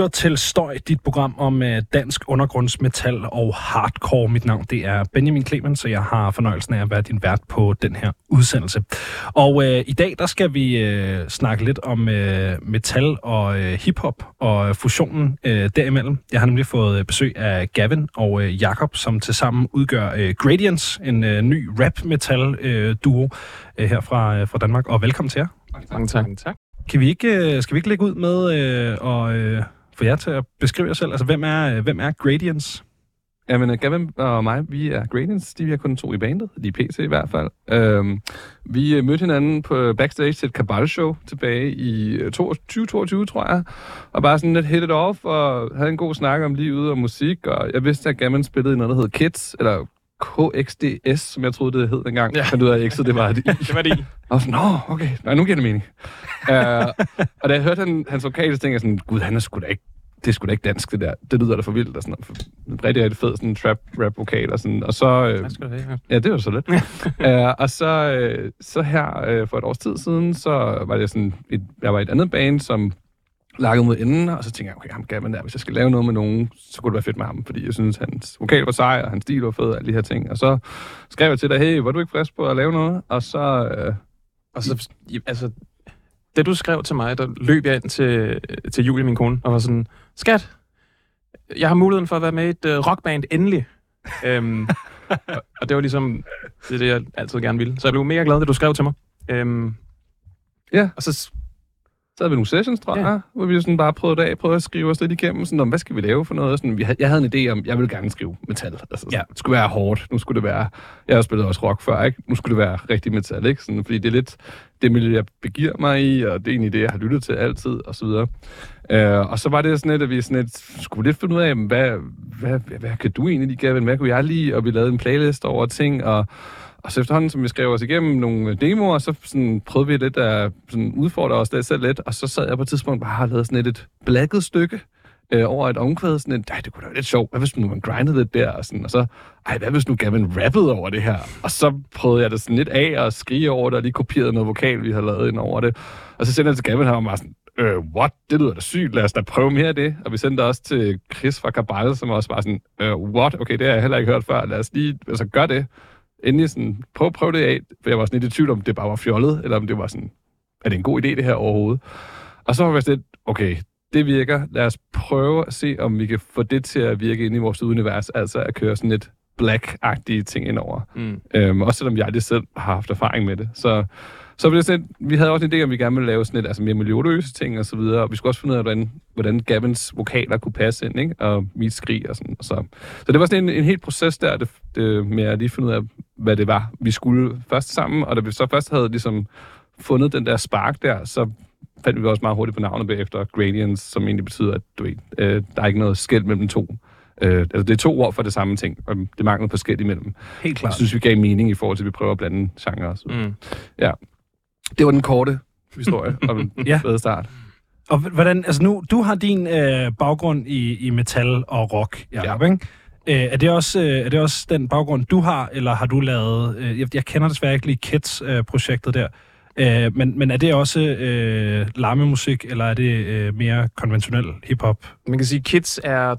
lytter til Støj, dit program om uh, dansk undergrundsmetal og hardcore. Mit navn det er Benjamin Clemens, så jeg har fornøjelsen af at være din vært på den her udsendelse. Og uh, i dag der skal vi uh, snakke lidt om uh, metal og uh, hiphop og fusionen uh, derimellem. Jeg har nemlig fået besøg af Gavin og uh, Jakob, som tilsammen udgør uh, Gradients, en uh, ny rap-metal-duo uh, her fra, uh, fra Danmark. Og velkommen til jer. Mange tak. Mange tak. Kan vi ikke, øh, skal vi ikke lægge ud med øh, og øh, få jer til at beskrive jer selv? Altså, hvem er, øh, hvem er Gradients? Jamen, øh, Gavin og mig, vi er Gradients. De er kun to i bandet. De er PC i hvert fald. Øhm, vi øh, mødte hinanden på backstage til et Kabal-show tilbage i 2022, tror jeg. Og bare sådan lidt hit it off, og havde en god snak om livet og musik. Og jeg vidste, at Gavin spillede i noget, der hed Kids, eller KXDS, som jeg troede, det hed dengang. Ja. Men du havde ikke, det var det det var det Og sådan, nå, okay, nej, nu giver det mening. uh, og da jeg hørte han, hans vokal, så tænkte jeg sådan, gud, han er sgu da ikke det sgu da ikke dansk, det der. Det lyder da for vildt. Og sådan, for, rigtig, rigtig fed sådan trap rap vokal og sådan. Og så... Øh, det, ja. ja, det var så lidt. uh, og så, øh, så her uh, for et års tid siden, så var det sådan et, jeg var i et andet band, som lagde mod enden, og så tænkte jeg, okay, ham Gavin der, hvis jeg skal lave noget med nogen, så kunne det være fedt med ham, fordi jeg synes, hans vokal var sej, og hans stil var fed, og alle de her ting. Og så skrev jeg til dig, hey, var du ikke frisk på at lave noget? Og så... Øh, og så, altså, da du skrev til mig, der løb jeg ind til, til Julie, min kone, og var sådan, skat, jeg har muligheden for at være med i et uh, rockband endelig. øhm, og, og det var ligesom, det det, jeg altid gerne ville. Så jeg blev mega glad, da du skrev til mig. Øhm, ja. Og så så havde vi nogle sessions, tror jeg, ja. hvor vi sådan bare prøvede af, prøvede at skrive os lidt igennem, sådan, om, hvad skal vi lave for noget? Sådan, vi havde, jeg havde en idé om, jeg ville gerne skrive metal. Altså, ja. Det skulle være hårdt. Nu skulle det være... Jeg har spillet også rock før, ikke? Nu skulle det være rigtig metal, ikke? Sådan, fordi det er lidt det miljø, jeg begiver mig i, og det er en idé, jeg har lyttet til altid, og så videre. Uh, og så var det sådan lidt, at vi sådan lidt, skulle lidt finde ud af, hvad, hvad, hvad, hvad kan du egentlig Gavin? Hvad kunne jeg lide? Og vi lavede en playlist over ting, og og så efterhånden, som vi skrev os igennem nogle demoer, så sådan, prøvede vi lidt at sådan, udfordre os det selv lidt, og så sad jeg på et tidspunkt bare og lavet sådan et, et blækket stykke øh, over et omkvæd, sådan et, det kunne da være lidt sjovt, hvad hvis nu man grindede lidt der, og, sådan, og så, ej, hvad hvis nu Gavin rappede over det her? Og så prøvede jeg det sådan lidt af og skrige over det, og lige kopierede noget vokal, vi havde lavet ind over det. Og så sendte jeg til Gavin, han var bare sådan, øh, what? Det lyder da sygt, lad os da prøve mere af det. Og vi sendte også til Chris fra Kabal, som også var sådan, øh, what? Okay, det har jeg heller ikke hørt før, lad os lige, altså gør det endelig sådan, prøv, prøv det af, for jeg var sådan lidt i tvivl om, det bare var fjollet, eller om det var sådan, er det en god idé, det her overhovedet? Og så var jeg sådan okay, det virker, lad os prøve at se, om vi kan få det til at virke ind i vores univers, altså at køre sådan lidt black-agtige ting indover. Mm. Øhm, også selvom jeg aldrig selv har haft erfaring med det. Så så blev det sådan, vi havde også en idé, om vi gerne ville lave sådan lidt altså mere miljøløse ting og så videre, og vi skulle også finde ud af, hvordan, hvordan Gavins vokaler kunne passe ind, ikke? og mit skrig og sådan. Og så. så det var sådan en, en helt proces der, det, det, med at lige finde ud af, hvad det var, vi skulle først sammen, og da vi så først havde ligesom fundet den der spark der, så fandt vi også meget hurtigt på navnet bagefter, Gradients, som egentlig betyder, at du ved, øh, der er ikke noget skæld mellem to. Øh, altså det er to ord for det samme ting, og det mangler forskelligt imellem. Helt klart. Jeg synes, vi gav mening i forhold til, at vi prøver at blande genrer. Mm. Ja. Det var den korte historie om ja. fed start. Og hvordan, altså nu, du har din øh, baggrund i, i metal og rock, Jacob, ja. ikke? Øh, er, det også, øh, er det også den baggrund, du har, eller har du lavet... Øh, jeg, jeg kender desværre ikke lige Kids-projektet øh, der, øh, men, men er det også øh, larmemusik, eller er det øh, mere konventionel hiphop? Man kan sige, Kids er,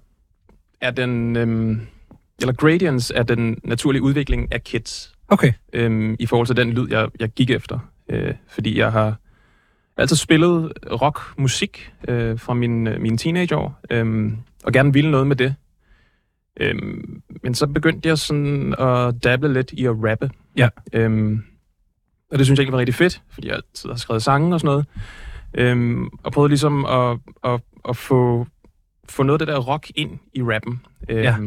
er den... Øh, eller Gradients er den naturlige udvikling af Kids. Okay. Øh, I forhold til den lyd, jeg, jeg gik efter øh, fordi jeg har altid spillet rockmusik øh, fra min, øh, mine teenageår, øh, og gerne ville noget med det. Øh, men så begyndte jeg sådan at dabble lidt i at rappe. Ja. Øh, og det synes jeg ikke var rigtig fedt, fordi jeg altid har skrevet sange og sådan noget. Øh, og prøvede ligesom at, at, at få, få noget af det der rock ind i rappen. Øh, ja.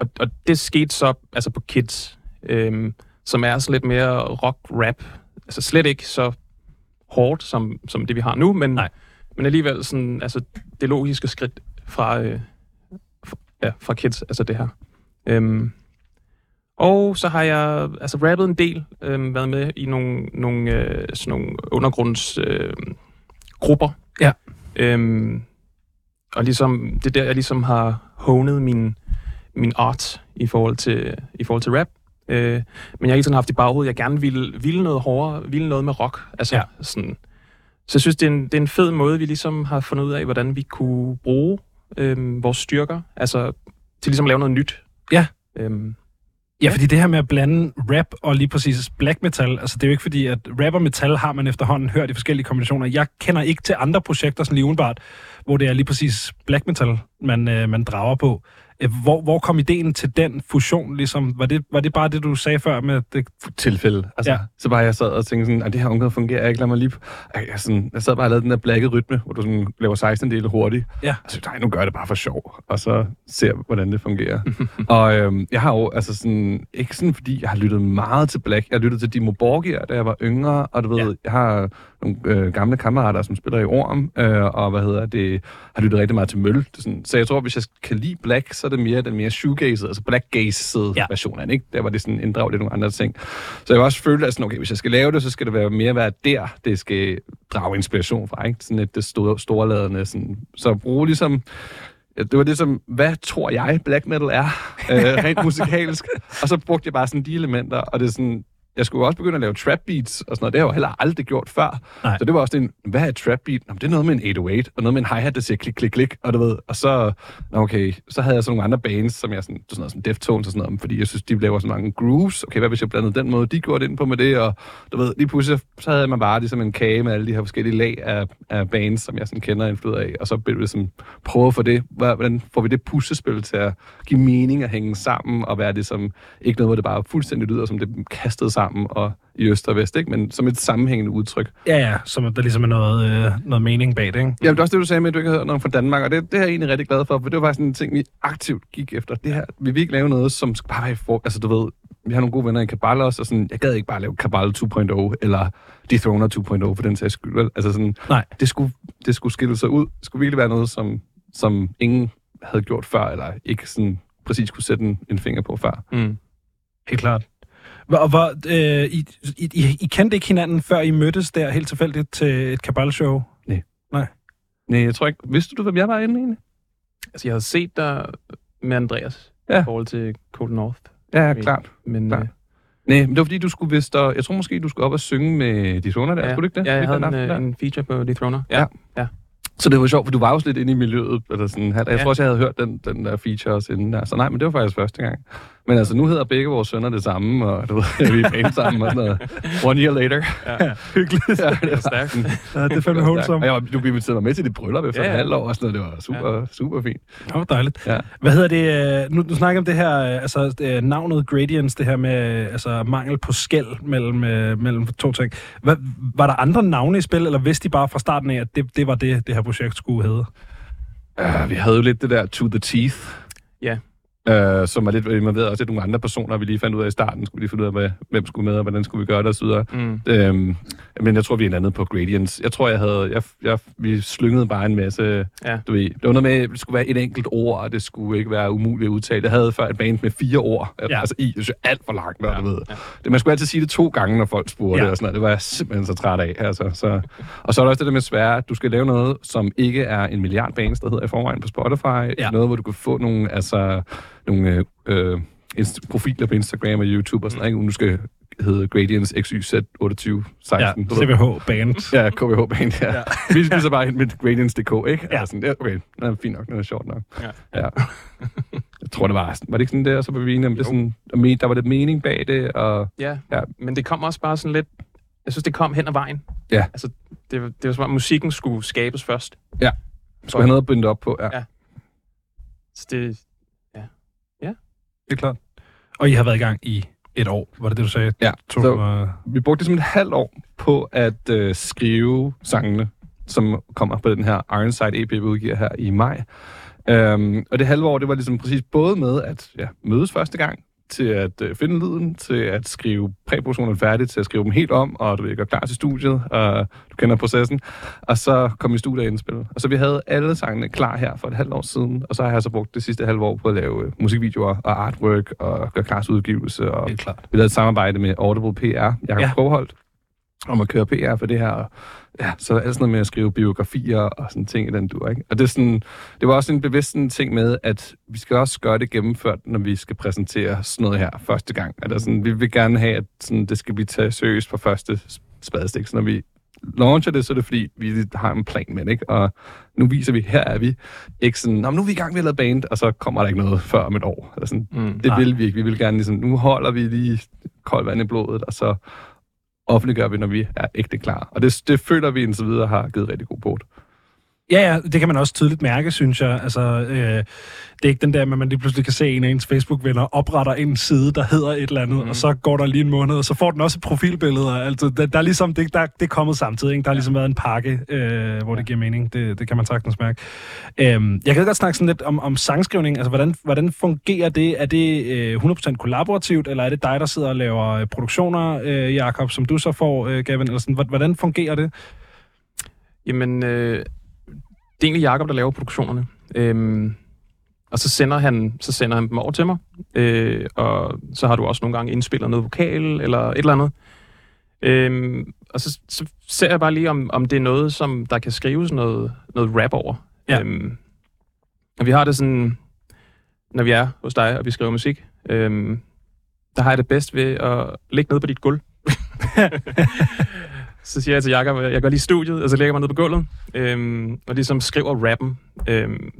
og, og det skete så altså på Kids, øh, som er så lidt mere rock-rap altså slet ikke så hårdt, som, som det vi har nu, men, Nej. men alligevel sådan, altså, det logiske skridt fra, øh, fra, ja, fra Kids, altså det her. Øhm, og så har jeg altså rappet en del, øh, været med i nogle, nogle, øh, sådan nogle undergrundsgrupper. Øh, ja. Øhm, og ligesom, det er der, jeg ligesom har honet min, min art i forhold til, i forhold til rap. Øh, men jeg har hele tiden haft i baghovedet, jeg gerne ville, ville noget hårdere, ville noget med rock. Altså, ja. sådan, Så jeg synes, det er, en, det er en fed måde, vi ligesom har fundet ud af, hvordan vi kunne bruge øhm, vores styrker, altså til ligesom at lave noget nyt. Ja. Øhm, Ja, fordi det her med at blande rap og lige præcis black metal, altså det er jo ikke fordi, at rap og metal har man efterhånden hørt i forskellige kombinationer. Jeg kender ikke til andre projekter, sådan lige udenbart, hvor det er lige præcis black metal, man, øh, man drager på. Øh, hvor, hvor kom ideen til den fusion? Ligesom? Var, det, var det bare det, du sagde før med det? Tilfælde. Altså, ja. Så bare jeg sad og tænkte sådan, at det her omkring fungerer ikke, lad mig lige... Jeg, sådan, jeg sad bare og lavede den der blække rytme, hvor du sådan laver 16 dele hurtigt. Ja. Og så nej, nu gør jeg det bare for sjov. Og så ser hvordan det fungerer. og øhm, jeg har jo, altså sådan, ikke sådan fordi jeg har lyttet meget til Black. Jeg har lyttet til Dimo Borgia, da jeg var yngre, og du ved, ja. jeg har nogle øh, gamle kammerater, som spiller i Orm, øh, og hvad hedder det, har lyttet rigtig meget til Møl. Det sådan, så jeg tror, hvis jeg kan lide Black, så er det mere den mere shoegaze, altså blackgaze ja. version af det, ikke? Der var det sådan inddraget lidt nogle andre ting. Så jeg har også følt, at sådan, okay, hvis jeg skal lave det, så skal det være mere være der, det skal drage inspiration fra, ikke? Sådan et det store, storladende, sådan. Så bruge ligesom det var det som, hvad tror jeg black metal er, øh, rent musikalsk. og så brugte jeg bare sådan de elementer, og det er sådan, jeg skulle også begynde at lave trap beats og sådan noget. Det har jeg jo heller aldrig gjort før. Nej. Så det var også en, hvad er et trap beat? Nå, det er noget med en 808, og noget med en hi-hat, der siger klik, klik, klik, og du ved. Og så, okay, så havde jeg så nogle andre bands, som jeg sådan, sådan noget som Deftones og sådan noget, fordi jeg synes, de laver så mange grooves. Okay, hvad hvis jeg blandede den måde, de gjorde det ind på med det, og du ved, lige pludselig, så havde man bare ligesom en kage med alle de her forskellige lag af, af bands, som jeg sådan kender en flod af, og så blev det sådan, prøve at få det, hvordan får vi det puslespil til at give mening at hænge sammen, og være det som, ikke noget, hvor det bare fuldstændig lyder, som det kastet sammen og i øst og vest, ikke? men som et sammenhængende udtryk. Ja, ja, som der ligesom er noget, øh, noget mening bag det, ikke? Ja, det er også det, du sagde med, at du ikke har hørt noget fra Danmark, og det, det er jeg egentlig rigtig glad for, for det var faktisk en ting, vi aktivt gik efter. Det her, vi vil ikke lave noget, som skal bare være for, altså du ved, vi har nogle gode venner i Kabal også, og sådan, jeg gad ikke bare lave Kabal 2.0, eller Dethroner 2.0 for den sags skyld, vel? Altså sådan, Nej. Det, skulle, det skulle skille sig ud. Det skulle virkelig være noget, som, som ingen havde gjort før, eller ikke sådan præcis kunne sætte en, en finger på før. Mm. Helt klart. Hvor, hvor, øh, I, I, I kendte ikke hinanden, før I mødtes der helt tilfældigt til et kabalshow? Nej. Nej. Nej, jeg tror ikke. Vidste du, hvem jeg var inde egentlig? Altså, jeg havde set dig med Andreas ja. i forhold til Cold North. Ja, ja klart. Men, klart. Øh, Nej, men det var fordi, du skulle vist... Jeg tror måske, du skulle op og synge med de der. Ja, skulle du ikke det? Ja, jeg havde en, en, en feature på de Ja. ja. ja. Så det var sjovt, for du var også lidt inde i miljøet. Eller sådan, jeg ja. tror også, jeg havde hørt den, den der feature også inden der. Så nej, men det var faktisk første gang. Men altså, nu hedder begge vores sønner det samme, og du ved, vi er band sammen og sådan noget. One year later. Ja. ja. Hyggeligt. Ja, det er stærkt. ja, det er fandme wholesome. Jeg, du blev inviteret med til dit bryllup efter ja, ja. et halvt år og sådan noget. Det var super, ja. super fint. Det var dejligt. Ja. Hvad hedder det? Øh, nu, nu snakker om det her, øh, altså det, navnet Gradients, det her med altså, mangel på skæld mellem, mellem to ting. Hvad, var der andre navne i spil, eller vidste de bare fra starten af, at det, det var det, det her projekt skulle hedde? Uh, vi havde jo lidt det der to the teeth. Ja øh, som er lidt involveret også nogle andre personer, vi lige fandt ud af i starten, skulle vi lige finde ud af, hvad, hvem skulle med, og hvordan skulle vi gøre det, videre. Mm. Øhm, men jeg tror, vi er landet på Gradients. Jeg tror, jeg havde, jeg, jeg, vi slyngede bare en masse, ja. du ved, det var noget med, at det skulle være et enkelt ord, og det skulle ikke være umuligt at udtale. Jeg havde før et band med fire ord, ja. altså i, det er alt for langt, ja. du ved. Ja. Det, man skulle altid sige det to gange, når folk spurgte, ja. og sådan noget. Det var jeg simpelthen så træt af. Altså, så. Og så er der også det der med svære, at du skal lave noget, som ikke er en milliard bands, der hedder i forvejen på Spotify. Ja. Noget, hvor du kan få nogle, altså, nogle øh, profiler på Instagram og YouTube og sådan noget. Nu skal hedde Gradients XYZ 2816. Ja, CVH Band. Ja, KVH Band, ja. ja. Vi spiser bare ind med Gradients.dk, ikke? Ja. Altså, ja, okay, det er fint nok, det er sjovt nok. Ja. ja. Jeg tror, det var, var det ikke sådan der, så var vi enige om det sådan, der var det mening bag det, og... Ja, ja, men det kom også bare sådan lidt, jeg synes, det kom hen ad vejen. Ja. Altså, det, det var som om musikken skulle skabes først. Ja, skulle have noget at binde op på, ja. ja. Så det, det er klart. Og I har været i gang i et år, var det det, du sagde? Ja, to, så uh... vi brugte ligesom et halvt år på at uh, skrive sangene, som kommer på den her Ironside EP, vi udgiver her i maj. Um, og det halve år, det var ligesom præcis både med at ja, mødes første gang, til at øh, finde lyden, til at skrive præproduktionen færdigt, til at skrive dem helt om, og du er klar til studiet, og du kender processen, og så kom i studiet og indspille. Og så vi havde alle sangene klar her for et halvt år siden, og så har jeg så brugt det sidste halve år på at lave øh, musikvideoer og artwork og gøre klar til udgivelse. Og. Vi lavede et samarbejde med Audible PR, Jakob ja. Kroholt, om at køre PR for det her. Ja, så er det sådan noget med at skrive biografier og sådan ting i den dur, ikke? Og det, er sådan, det var også en bevidst ting med, at vi skal også gøre det gennemført, når vi skal præsentere sådan noget her første gang. At sådan, vi vil gerne have, at sådan, det skal blive taget seriøst på første spadestik, så når vi launcher det, så er det fordi, vi har en plan med det, ikke? Og nu viser vi, her er vi. Ikke sådan, nu er vi i gang med at lave band, og så kommer der ikke noget før om et år. Eller sådan. Mm, det nej. vil vi ikke. Vi vil gerne ligesom, nu holder vi lige koldt vand i blodet, og så offentliggør vi, når vi er ægte klar. Og det, det føler vi indtil videre har givet rigtig god bort. Ja, ja, det kan man også tydeligt mærke, synes jeg. Altså, øh, det er ikke den der, at man lige pludselig kan se en af ens Facebook-venner opretter en side, der hedder et eller andet, mm. og så går der lige en måned, og så får den også et profilbillede. Altså, der, der er ligesom, det, der, det er kommet samtidig. Ikke? Der har ligesom været en pakke, øh, hvor det giver mening. Det, det kan man sagtens mærke. Øh, jeg kan godt snakke sådan lidt om, om sangskrivning. Altså, hvordan, hvordan fungerer det? Er det øh, 100% kollaborativt, eller er det dig, der sidder og laver øh, produktioner, øh, Jakob, som du så får, øh, Gavin? Eller sådan, hvordan fungerer det? Jamen, øh, det er egentlig Jacob, der laver produktionerne. Øhm, og så sender han, så sender han dem over til mig. Øh, og så har du også nogle gange indspillet noget vokal eller et eller andet. Øhm, og så, så ser jeg bare lige, om, om det er noget, som der kan skrives noget, noget rap over. Ja. Øhm, og vi har det sådan, når vi er hos dig, og vi skriver musik, øhm, der har jeg det bedst ved at ligge ned på dit gulv. så siger jeg til Jakob, jeg går lige i studiet, og så lægger mig ned på gulvet, øhm, og ligesom skriver rappen, øhm,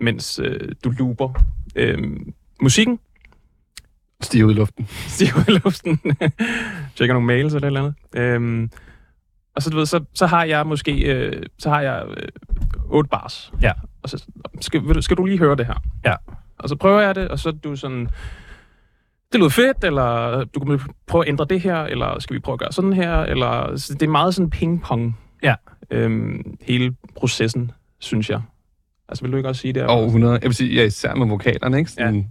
mens øh, du looper øhm, musikken. Stiv i luften. Stiv i luften. Tjekker nogle mails eller et eller andet. Øhm, og så, du ved, så, så har jeg måske, øh, så har jeg øh, otte bars. Ja. Og så skal, skal du lige høre det her. Ja. Og så prøver jeg det, og så er du sådan, det lyder fedt, eller du kan prøve at ændre det her, eller skal vi prøve at gøre sådan her, eller så det er meget sådan ping-pong. Ja. Øhm, hele processen, synes jeg. Altså, vil du ikke også sige det? Over 100. Jeg vil sige, ja, især med vokalerne, ikke? Sådan, ja.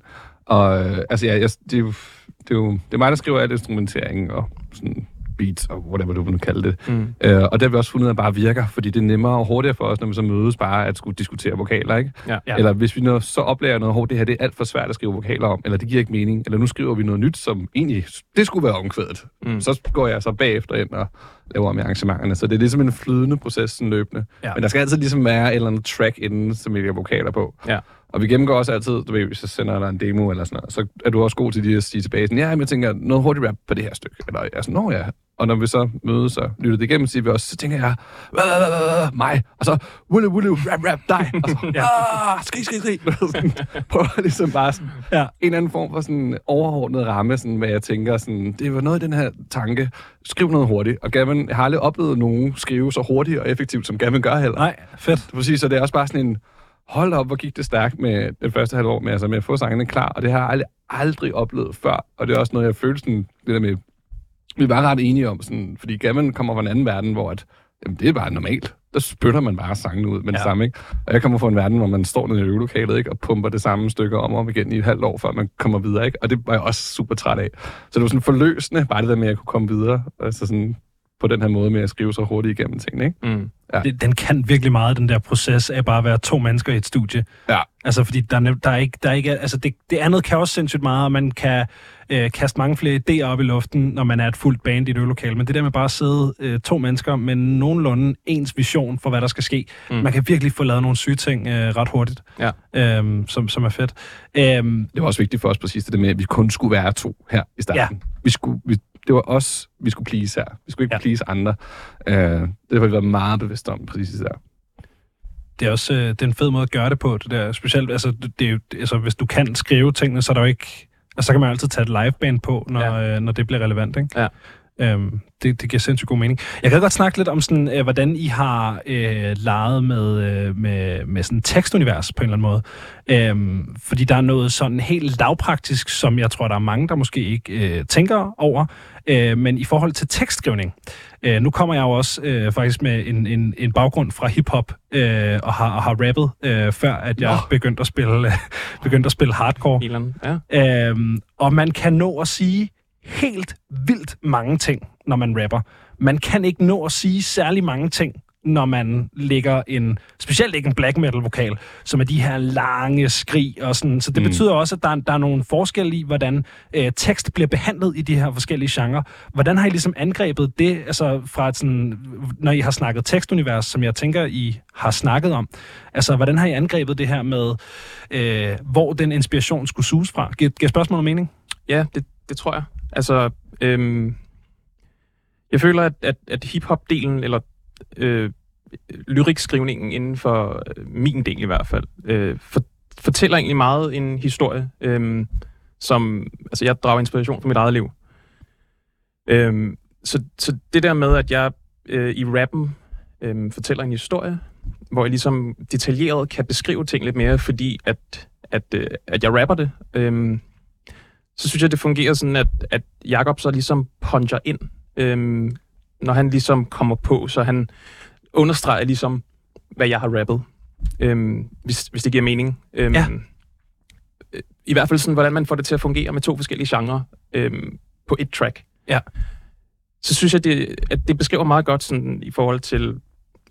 Og altså, ja, jeg, det, er jo, det, er jo, det er mig, der skriver alt instrumenteringen og sådan beats, og whatever du vil kalde det. Mm. Øh, og det har vi også fundet ud af bare virker, fordi det er nemmere og hurtigere for os, når vi så mødes bare at skulle diskutere vokaler, ikke? Ja. Ja. Eller hvis vi nu så oplever noget, hårdt, det her det er alt for svært at skrive vokaler om, eller det giver ikke mening, eller nu skriver vi noget nyt, som egentlig, det skulle være omkvædet. Mm. Så går jeg så bagefter ind og laver om i arrangementerne. Så det er ligesom en flydende proces, sådan løbende. Ja. Men der skal altid ligesom være et eller andet track inden, som vi har vokaler på. Ja. Og vi gennemgår også altid, du ved, hvis jeg sender dig en demo eller sådan noget, så er du også god til lige at sige tilbage, sådan, ja, men jeg tænker, noget hurtigt rap på det her stykke. Eller jeg er sådan, nå ja. Og når vi så mødes og lytter det igennem, siger vi også, så tænker jeg, mig. Og så, wulle, wulle, rap, rap, dig. Og så, ja. ah, skrig, skrig, skrig. Prøver ligesom bare sådan, ja. en eller anden form for sådan overordnet ramme, sådan, hvad jeg tænker, sådan, det var noget af den her tanke, skriv noget hurtigt. Og Gavin, jeg har aldrig oplevet nogen skrive så hurtigt og effektivt, som Gavin gør heller. Nej, fedt. Præcis, så det er også bare sådan en, hold op, hvor gik det stærkt med det første halvår med, altså med at få sangene klar, og det har jeg aldrig, aldrig oplevet før, og det er også noget, jeg følte sådan, det der med, vi var ret enige om, sådan, fordi Gavin kommer fra en anden verden, hvor at, jamen, det er bare normalt. Der spytter man bare sangene ud med ja. det samme, ikke? Og jeg kommer fra en verden, hvor man står nede i øvelokalet, ikke? Og pumper det samme stykke om og om igen i et halvt år, før man kommer videre, ikke? Og det var jeg også super træt af. Så det var sådan forløsende, bare det der med, at jeg kunne komme videre. Altså sådan, på den her måde med at skrive så hurtigt igennem ting, ikke? Mm. Ja. Det, den kan virkelig meget, den der proces af bare at være to mennesker i et studie. Ja. Altså, fordi der, der er ikke, der er ikke, altså det, det andet kan også sindssygt meget, og man kan øh, kaste mange flere idéer op i luften, når man er et fuldt band i et øvelokale. Men det der med bare at sidde øh, to mennesker med nogenlunde ens vision for, hvad der skal ske, mm. man kan virkelig få lavet nogle syge ting øh, ret hurtigt, ja. øhm, som, som er fedt. Øhm, det var også vigtigt for os præcis det med, at vi kun skulle være to her i starten. Ja. Vi skulle, vi, det var os, vi skulle please her. Vi skulle ikke ja. please andre. Uh, det har vi været meget bevidste om, præcis der. Det er også øh, det er en fed måde at gøre det på. Det der. Specielt, altså, det jo, altså, hvis du kan skrive tingene, så er der jo ikke... Altså, så kan man altid tage et liveband på, når, ja. øh, når det bliver relevant, ikke? Ja. Øhm, det, det giver sindssygt god mening. Jeg kan godt snakke lidt om, sådan, øh, hvordan I har øh, leget med, øh, med, med sådan tekstunivers på en eller anden måde. Øhm, fordi der er noget sådan helt lavpraktisk, som jeg tror, der er mange, der måske ikke øh, tænker over. Øh, men i forhold til tekstskrivning, øh, nu kommer jeg jo også øh, faktisk med en, en, en baggrund fra hiphop øh, og, har, og har rappet, øh, før at jeg oh. begyndte, at spille, begyndte at spille hardcore. Ja. øhm, og man kan nå at sige helt vildt mange ting, når man rapper. Man kan ikke nå at sige særlig mange ting, når man lægger en, specielt ikke en black metal vokal, som er de her lange skrig og sådan. Så det mm. betyder også, at der, der er nogle forskelle i, hvordan øh, tekst bliver behandlet i de her forskellige genrer. Hvordan har I ligesom angrebet det, altså fra et sådan, når I har snakket tekstunivers, som jeg tænker, I har snakket om. Altså, hvordan har I angrebet det her med, øh, hvor den inspiration skulle suges fra? Giver, giver spørgsmålet mening? Ja, det, det tror jeg. Altså, øhm, Jeg føler, at, at, at hip-hop-delen, eller øh, lyrikskrivningen inden for øh, min del i hvert fald, øh, for, fortæller egentlig meget en historie, øh, som altså jeg drager inspiration fra mit eget liv. Øh, så, så det der med, at jeg øh, i rappen øh, fortæller en historie, hvor jeg ligesom detaljeret kan beskrive ting lidt mere, fordi at, at, øh, at jeg rapper det, øh, så synes jeg, det fungerer sådan, at, at Jacob så ligesom puncher ind, øh, når han ligesom kommer på, så han understreger ligesom, hvad jeg har rappet, øh, hvis, hvis det giver mening. Øh, ja. I hvert fald sådan, hvordan man får det til at fungere med to forskellige genrer øh, på et track. Ja. Så synes jeg, det, at det beskriver meget godt sådan, i forhold til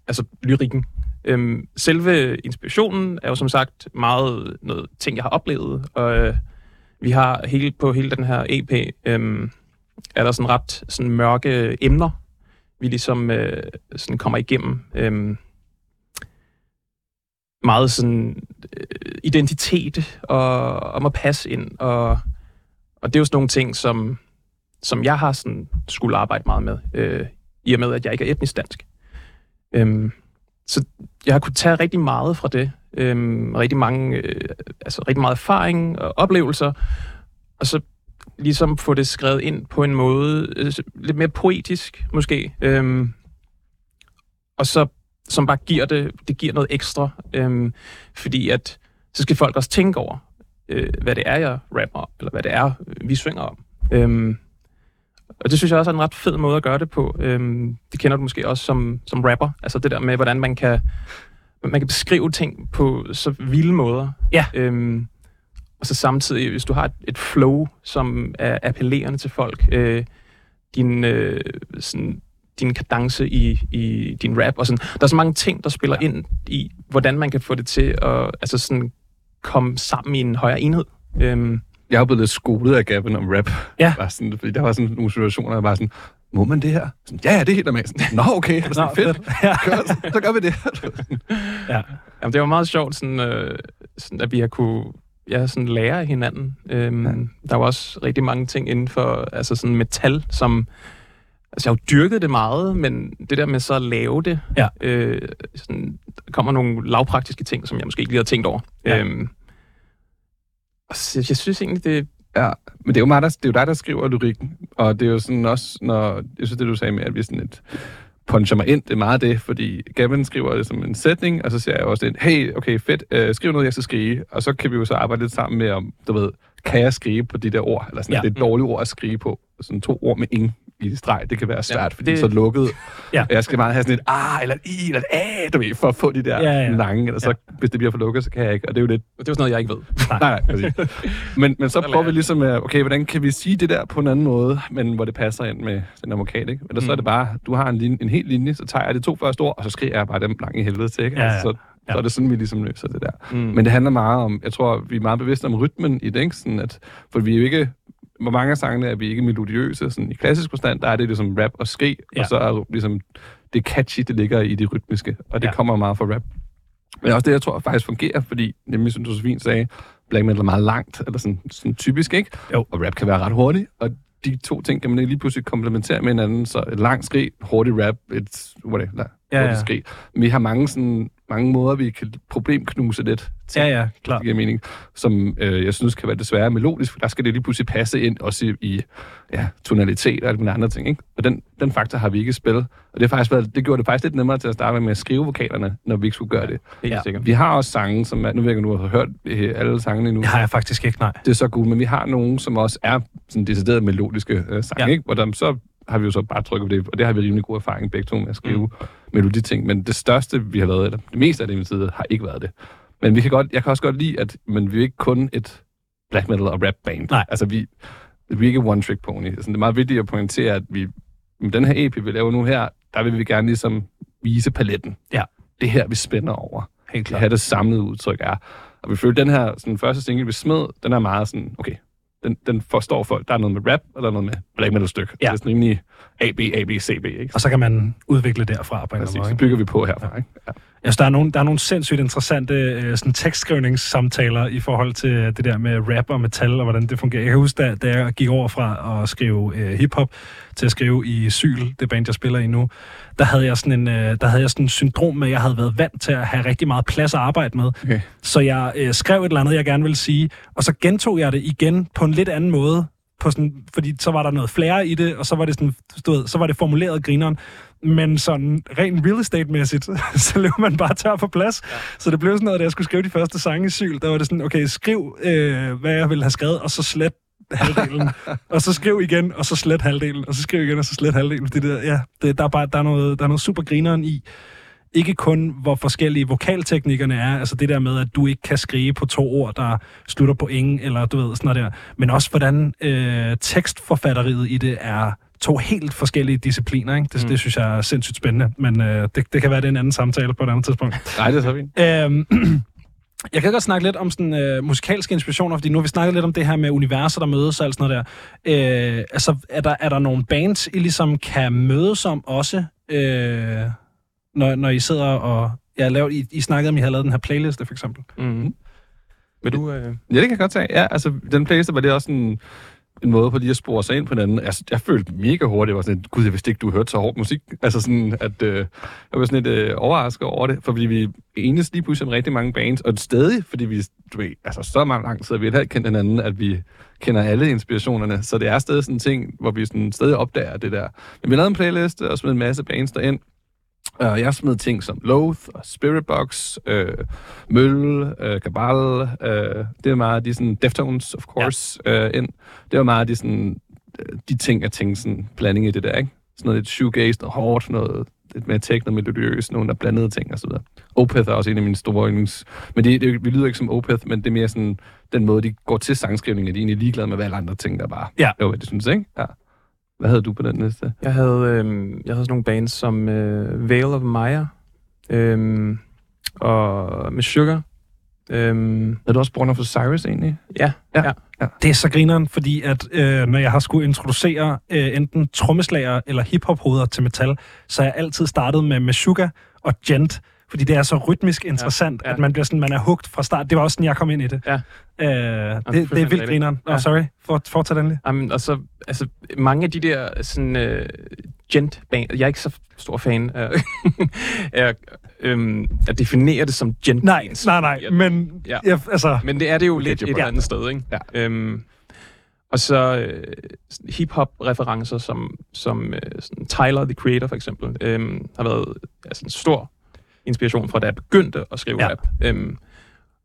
altså, lyrikken. Øhm, selve inspirationen er jo som sagt meget noget ting, jeg har oplevet, og øh, vi har hele, på hele den her EP, øhm, er der sådan ret sådan mørke emner, vi ligesom øh, sådan kommer igennem. Øhm, meget sådan øh, identitet og om at passe ind, og, og det er jo sådan nogle ting, som, som jeg har sådan skulle arbejde meget med, øh, i og med, at jeg ikke er etnisk dansk. Øhm, så jeg har kunnet tage rigtig meget fra det. Øhm, rigtig mange, øh, altså rigtig meget erfaring og oplevelser, og så ligesom få det skrevet ind på en måde, øh, lidt mere poetisk måske, øhm, og så som bare giver det, det giver noget ekstra, øhm, fordi at så skal folk også tænke over, øh, hvad det er, jeg rapper om, eller hvad det er, vi synger om. Øhm, og det synes jeg også er en ret fed måde at gøre det på. Øhm, det kender du måske også som, som rapper. Altså det der med, hvordan man kan, man kan beskrive ting på så vilde måder. Ja. Øhm, og så samtidig, hvis du har et, et flow, som er appellerende til folk, øh, din, øh, sådan, din kadence i, i din rap, og sådan. Der er så mange ting, der spiller ja. ind i, hvordan man kan få det til at altså sådan, komme sammen i en højere enhed. Øhm, jeg er blevet lidt skolet af Gavin om rap. Ja. Bare sådan, fordi der var sådan nogle situationer, der var sådan, må man det her? Sådan, ja, ja, det er helt normalt. Sådan, Nå, okay, det er sådan, fedt. Ja. Gør, så gør vi det ja. Jamen, det var meget sjovt, sådan, øh, sådan, at vi har kunne ja, sådan lære af hinanden. Øhm, ja. Der var også rigtig mange ting inden for altså sådan metal, som... Altså, jeg har jo dyrket det meget, men det der med så at lave det, ja. øh, sådan, der kommer nogle lavpraktiske ting, som jeg måske ikke lige havde tænkt over. Ja. Øhm, jeg synes egentlig, det... Ja, men det er jo, meget, der, det er jo dig, der skriver lyrikken, og det er jo sådan også, når... Jeg synes, det du sagde med, at vi sådan et puncher mig ind, det er meget det, fordi Gavin skriver det som en sætning, og så siger jeg også ind, hey, okay, fedt, øh, skriv noget, jeg skal skrive, og så kan vi jo så arbejde lidt sammen med, om, du ved, kan jeg skrive på de der ord, eller sådan, ja. det er et dårligt ord at skrive på, sådan to ord med ingen i streg, det kan være svært, ja, fordi det er så lukket. Ja. Jeg skal meget have sådan et ah, eller et i, eller et a, du ved, for at få de der ja, ja. lange, eller så, ja. hvis det bliver for lukket, så kan jeg ikke, og det er jo lidt... Det er jo sådan noget, jeg ikke ved. nej, nej, præcis. Men, men så prøver vi ligesom, okay, hvordan kan vi sige det der på en anden måde, men hvor det passer ind med den advokat, ikke? Eller mm. så er det mm. bare, du har en, linje, en hel linje, så tager jeg de to første ord, og så skriver jeg bare dem lang i helvede til, ikke? Ja, altså, så, Ja. Så er det sådan, vi ligesom løser det der. Mm. Men det handler meget om, jeg tror, vi er meget bevidste om rytmen i det, ikke? Sådan at, for vi er jo ikke hvor mange af sangene er vi ikke melodiøse. Sådan, I klassisk forstand, der er det ligesom rap og skrig, ja. og så er ligesom det catchy, det ligger i det rytmiske, og det ja. kommer meget fra rap. Men også det, jeg tror faktisk fungerer, fordi, nemlig som fint sagde, black metal er meget langt, eller sådan, sådan typisk, ikke? Jo. Og rap kan være ret hurtigt, og de to ting kan man lige pludselig komplementere med hinanden, så et langt skrig, hurtig rap, et whatever, ja, ja. skrig. Men vi har mange sådan mange måder, vi kan problemknuse lidt til, ja, ja, klar. det giver mening, som øh, jeg synes kan være desværre melodisk, for der skal det lige pludselig passe ind, også i, i ja, tonalitet og alle mulige andre ting. Ikke? Og den, den faktor har vi ikke spillet. Og det, har faktisk været, det gjorde det faktisk lidt nemmere til at starte med at skrive vokalerne, når vi ikke skulle gøre det. Ja, ja. Vi har også sange, som er, nu ved jeg ikke, du har hørt øh, alle sangene nu. Det har jeg faktisk ikke, nej. Det er så godt, men vi har nogle, som også er sådan decideret melodiske øh, sange, ja. ikke? hvor der så har vi jo så bare trykket på det, og det har vi rimelig god erfaring begge to med at skrive mm. meloditing. Men det største, vi har været, eller det meste af det, vi tid, har ikke været det. Men vi kan godt, jeg kan også godt lide, at men vi er ikke kun et black metal og rap band. Nej. Altså, vi, vi er ikke one trick pony. Altså, det er meget vigtigt at pointere, at vi, med den her EP, vi laver nu her, der vil vi gerne ligesom vise paletten. Ja. Det her, vi spænder over. Helt klart. Det her, det samlede udtryk er. Og vi føler, den her sådan, første single, vi smed, den er meget sådan, okay, den, den forstår folk. Der er noget med rap, og der er noget med black metal stykke. Ja. Det er sådan rimelig A, B, A, B, C, B. Ikke? Og så kan man udvikle derfra på en eller anden måde. Så bygger vi på herfra. Ja. Ikke? Ja. Altså, der er nogle, der er nogle sindssygt interessante øh, sådan tekstskrivningssamtaler i forhold til det der med rap og metal og hvordan det fungerer. Jeg kan huske, da, da jeg gik over fra at skrive øh, hiphop til at skrive i Syl, det band, jeg spiller i nu, der havde jeg sådan en, øh, der havde jeg sådan en syndrom med, at jeg havde været vant til at have rigtig meget plads at arbejde med. Okay. Så jeg øh, skrev et eller andet, jeg gerne ville sige, og så gentog jeg det igen på en lidt anden måde, på sådan, fordi så var der noget flere i det, og så var det sådan, du ved, så var det formuleret grineren. Men sådan rent real estate-mæssigt, så løb man bare tør for plads. Ja. Så det blev sådan noget, da jeg skulle skrive de første sange i Syl, der var det sådan, okay, skriv, øh, hvad jeg ville have skrevet, og så slet halvdelen, og så skriv igen, og så slet halvdelen, og så skriv igen, og så slet halvdelen. Det der, ja, det, der, er bare, der, er noget, der er noget super grineren i, ikke kun, hvor forskellige vokalteknikkerne er, altså det der med, at du ikke kan skrive på to ord, der slutter på ingen, eller du ved, sådan noget der, men også hvordan øh, tekstforfatteriet i det er to helt forskellige discipliner. Ikke? Det, mm. det synes jeg er sindssygt spændende, men øh, det, det kan være, det en anden samtale på et andet tidspunkt. Nej, det er så fint. Øhm, jeg kan godt snakke lidt om sådan, øh, musikalske inspirationer, fordi nu har vi snakket lidt om det her med universer, der mødes og alt sådan noget der. Øh, altså, er der, er der nogle bands, I ligesom kan mødes om også, øh, når, når I sidder og... Ja, laver, I, I snakkede om, I havde lavet den her playliste, for eksempel. Mm. Vil du... Øh... Ja, det kan jeg godt tage. Ja, altså, den playliste var det også en en måde på lige at spore sig ind på hinanden. Altså, jeg følte mega hurtigt, jeg var sådan, gud, jeg vidste ikke, du hørte så hård musik. Altså sådan, at øh, jeg var sådan lidt øh, overrasket over det, for fordi vi enes lige pludselig med rigtig mange bands, og stadig, fordi vi, du ved, altså så meget lang tid, vi har kendt hinanden, at vi kender alle inspirationerne, så det er stadig sådan en ting, hvor vi sådan stadig opdager det der. Men vi lavede en playliste og smed en masse bands derind, Uh, jeg smed ting som Loath og Spiritbox, uh, Møl, uh, Kabal. Uh, det er meget de sådan Deftones, of course, ja. uh, ind. Det var meget de sådan de ting, jeg tænkte sådan blanding i det der, ikke? Sådan noget lidt shoegaze, noget hårdt, noget lidt mere techno, melodiøst, nogle der blandede ting og så videre. Opeth er også en af mine store yndlings. Men det, det, vi lyder ikke som Opeth, men det er mere sådan den måde, de går til sangskrivningen, at de er egentlig ligeglade med, hvad alle andre ting der bare. Ja. Jo, det synes ikke? Ja. Hvad havde du på den liste? Jeg havde, øh, jeg havde sådan nogle bands som øh, Veil of Maya øh, og med Sugar. Øhm, er du også Born of Osiris egentlig? Ja, ja. ja. ja. Det er så grineren, fordi at øh, når jeg har skulle introducere øh, enten trommeslager eller hiphop-hoveder til metal, så har jeg altid startet med Meshuggah og Gent, fordi det er så rytmisk interessant, ja, ja. at man bliver sådan, man er hugt fra start. Det var også sådan, jeg kom ind i det. Ja. Øh, det, det, det er vildt grineren. Oh, sorry. For, fortsæt endelig. Um, og så, altså, mange af de der sådan, uh, gent band, jeg er ikke så stor fan af at, um, at definere det som gent Nej, nej, nej, men, ja. jeg, altså, men det er det jo lidt et eller andet sted, ikke? Ja. Um, og så øh, hip-hop-referencer som, som øh, sådan Tyler, the Creator for eksempel, øh, har været altså, en stor inspiration fra, da jeg begyndte at skrive ja. rap. Øhm,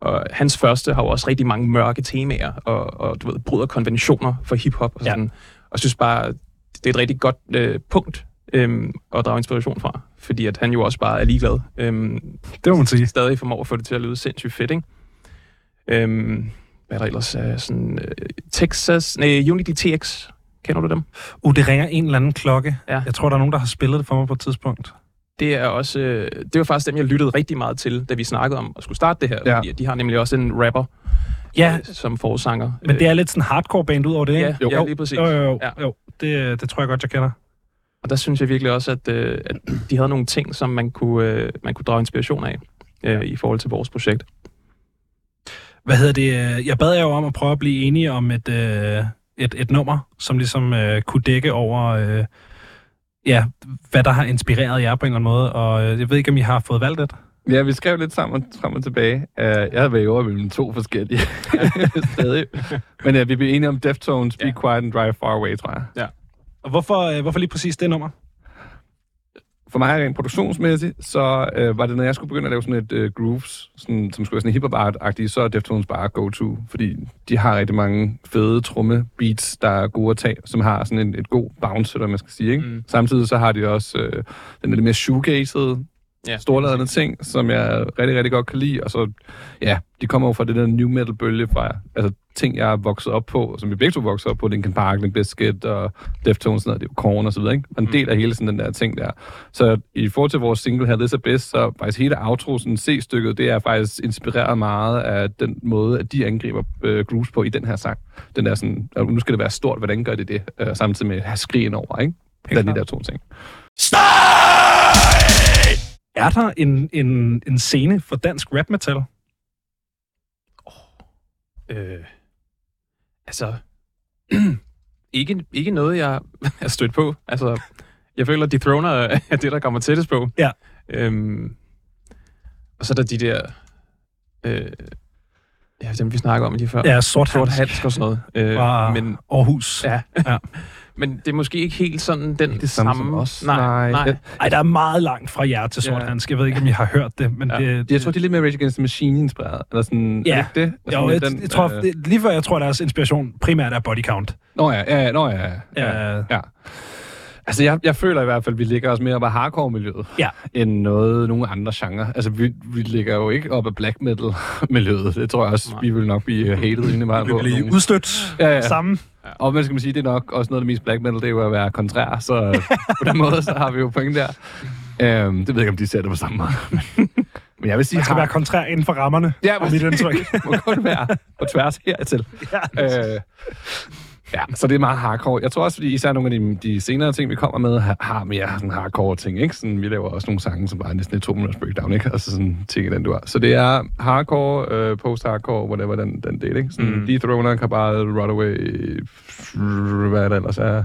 og hans første har jo også rigtig mange mørke temaer, og, og du ved, bryder konventioner for hiphop og sådan. Ja. Og jeg synes bare, det er et rigtig godt øh, punkt øhm, at drage inspiration fra, fordi at han jo også bare er ligeglad. Øhm, det må man sige. Stadig formår at få det til at lyde sindssygt fedt, ikke? Øhm, hvad er der ellers? Uh, sådan, uh, Texas, nej, Unity TX. Kender du dem? Uh, det ringer en eller anden klokke. Ja. Jeg tror, der er nogen, der har spillet det for mig på et tidspunkt det er også, øh, det var faktisk dem, jeg lyttede rigtig meget til, da vi snakkede om at skulle starte det her. Ja. Fordi de har nemlig også en rapper, ja. øh, som forsanger. Men det er lidt sådan hardcore band ud over det, ikke? Ja, jo. ja lige præcis. Jo, jo, jo. Ja. jo. Det, det tror jeg godt, jeg kender. Og der synes jeg virkelig også, at, øh, at de havde nogle ting, som man kunne, øh, man kunne drage inspiration af øh, i forhold til vores projekt. Hvad hedder det? Jeg bad jer jo om at prøve at blive enige om et, øh, et, et nummer, som ligesom øh, kunne dække over... Øh, ja, hvad der har inspireret jer på en eller anden måde, og øh, jeg ved ikke, om I har fået valgt det. Ja, vi skrev lidt sammen frem og tilbage. Uh, jeg havde været over mellem to forskellige stadig. Men ja, vi blev enige om Deftones, Be ja. Quiet and Drive Far Away, tror jeg. Ja. Og hvorfor, øh, hvorfor lige præcis det nummer? For mig rent produktionsmæssigt, så øh, var det, når jeg skulle begynde at lave sådan et øh, grooves, sådan, som skulle være sådan hip hop så er Deftones bare go-to, fordi de har rigtig mange fede tromme beats, der er gode at tage, som har sådan en, et god bounce, eller man skal sige. Ikke? Mm. Samtidig så har de også øh, den lidt mere shoegazed ja. storladende ting, som jeg rigtig, rigtig godt kan lide. Og så, ja, de kommer jo fra det der new metal-bølge fra, altså ting, jeg er vokset op på, som vi begge to vokset op på, Linkin Park, Limp Bizkit og Deftones, og det er jo Korn og så videre, ikke? Og en del af hele sådan den der ting der. Så i forhold til vores single her, This is Best, så faktisk hele outro, sådan C-stykket, det er faktisk inspireret meget af den måde, at de angriber øh, grooves på i den her sang. Den der sådan, nu skal det være stort, hvordan gør det det? Øh, samtidig med at have skrigen over, ikke? Er de der to ting. Stop! Er der en, en, en scene for dansk rap metal? Oh, øh, altså, ikke, ikke noget, jeg er stødt på. Altså, jeg føler, at Dethroner er det, der kommer tættest på. Ja. Øhm, og så er der de der... Øh, ja, dem vi snakker om lige før. Ja, sort, sort hat og sådan noget. Øh, Fra men, Aarhus. Ja. ja. Men det er måske ikke helt sådan den det samme. samme. Som os. Nej, nej. nej. Ej, der er meget langt fra jer til Sort ja. Jeg ved ikke, om I har hørt det, men ja. det, det... Jeg tror, det er lidt mere Rage Against the Machine inspireret. Eller sådan, ja. Er det det? Altså, jo, jeg, den, jeg, tror, øh... det, lige før jeg tror, deres inspiration primært er Body Count. Nå ja, ja, ja, nå ja. ja, ja. ja. Altså, jeg, jeg føler i hvert fald, at vi ligger os mere op af hardcore-miljøet, ja. end noget, nogle andre genre. Altså, vi, vi ligger jo ikke op af black metal-miljøet. Det tror jeg også, Nej. vi vil nok blive hated inde meget på. Vi vil blive udstødt ja, ja. sammen. Ja. Og hvad skal man sige, det er nok også noget af det mest black metal, det er jo at være kontrær, så på den måde, så har vi jo point der. Øhm, det ved jeg ikke, om de ser det på samme måde. Men jeg vil sige... Man skal har... være kontrær inden for rammerne, ja, men mit indtryk. må godt være på tværs hertil. Ja. Øh, Ja, så det er meget hardcore. Jeg tror også, fordi især nogle af de, de senere ting, vi kommer med, har, har mere sådan hardcore ting, ikke? Sådan, vi laver også nogle sange, som bare er næsten et to minutters breakdown, ikke? Altså sådan ting den, du har. Så det er hardcore, øh, post-hardcore, whatever den, den del, ikke? Sådan mm. Dethroner, Cabal, Runaway, hvad der ellers er.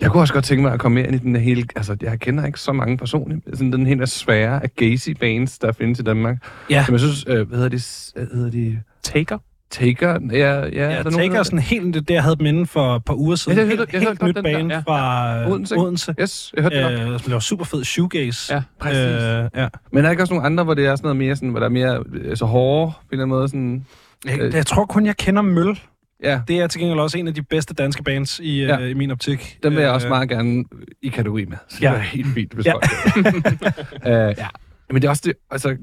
Jeg kunne også godt tænke mig at komme mere ind i den hele... Altså, jeg kender ikke så mange personer. Sådan den hele svære af gazy bands, der findes i Danmark. Ja. Som jeg synes, øh, hvad hedder de? Hvad hedder de? Taker? Taker, ja, ja, ja er der Taker er sådan helt det, der jeg havde dem inden for et par uger siden. Ja, jeg hørte, jeg helt, helt nyt band ja. fra ja. Odense. Odense. Yes, jeg hørte det øh, Det var super fed shoegaze. Ja, præcis. Øh, ja. Men er der ikke også nogle andre, hvor det er sådan noget mere sådan, hvor der er mere altså hårde, på en eller anden måde sådan... Jeg, øh, jeg tror kun, jeg kender Møl. Ja. Det er til gengæld også en af de bedste danske bands i, ja. øh, i min optik. Den vil jeg også øh, meget gerne i kategori med. Så ja. det er helt fint, hvis ja. folk uh, ja. Men det er også det, altså,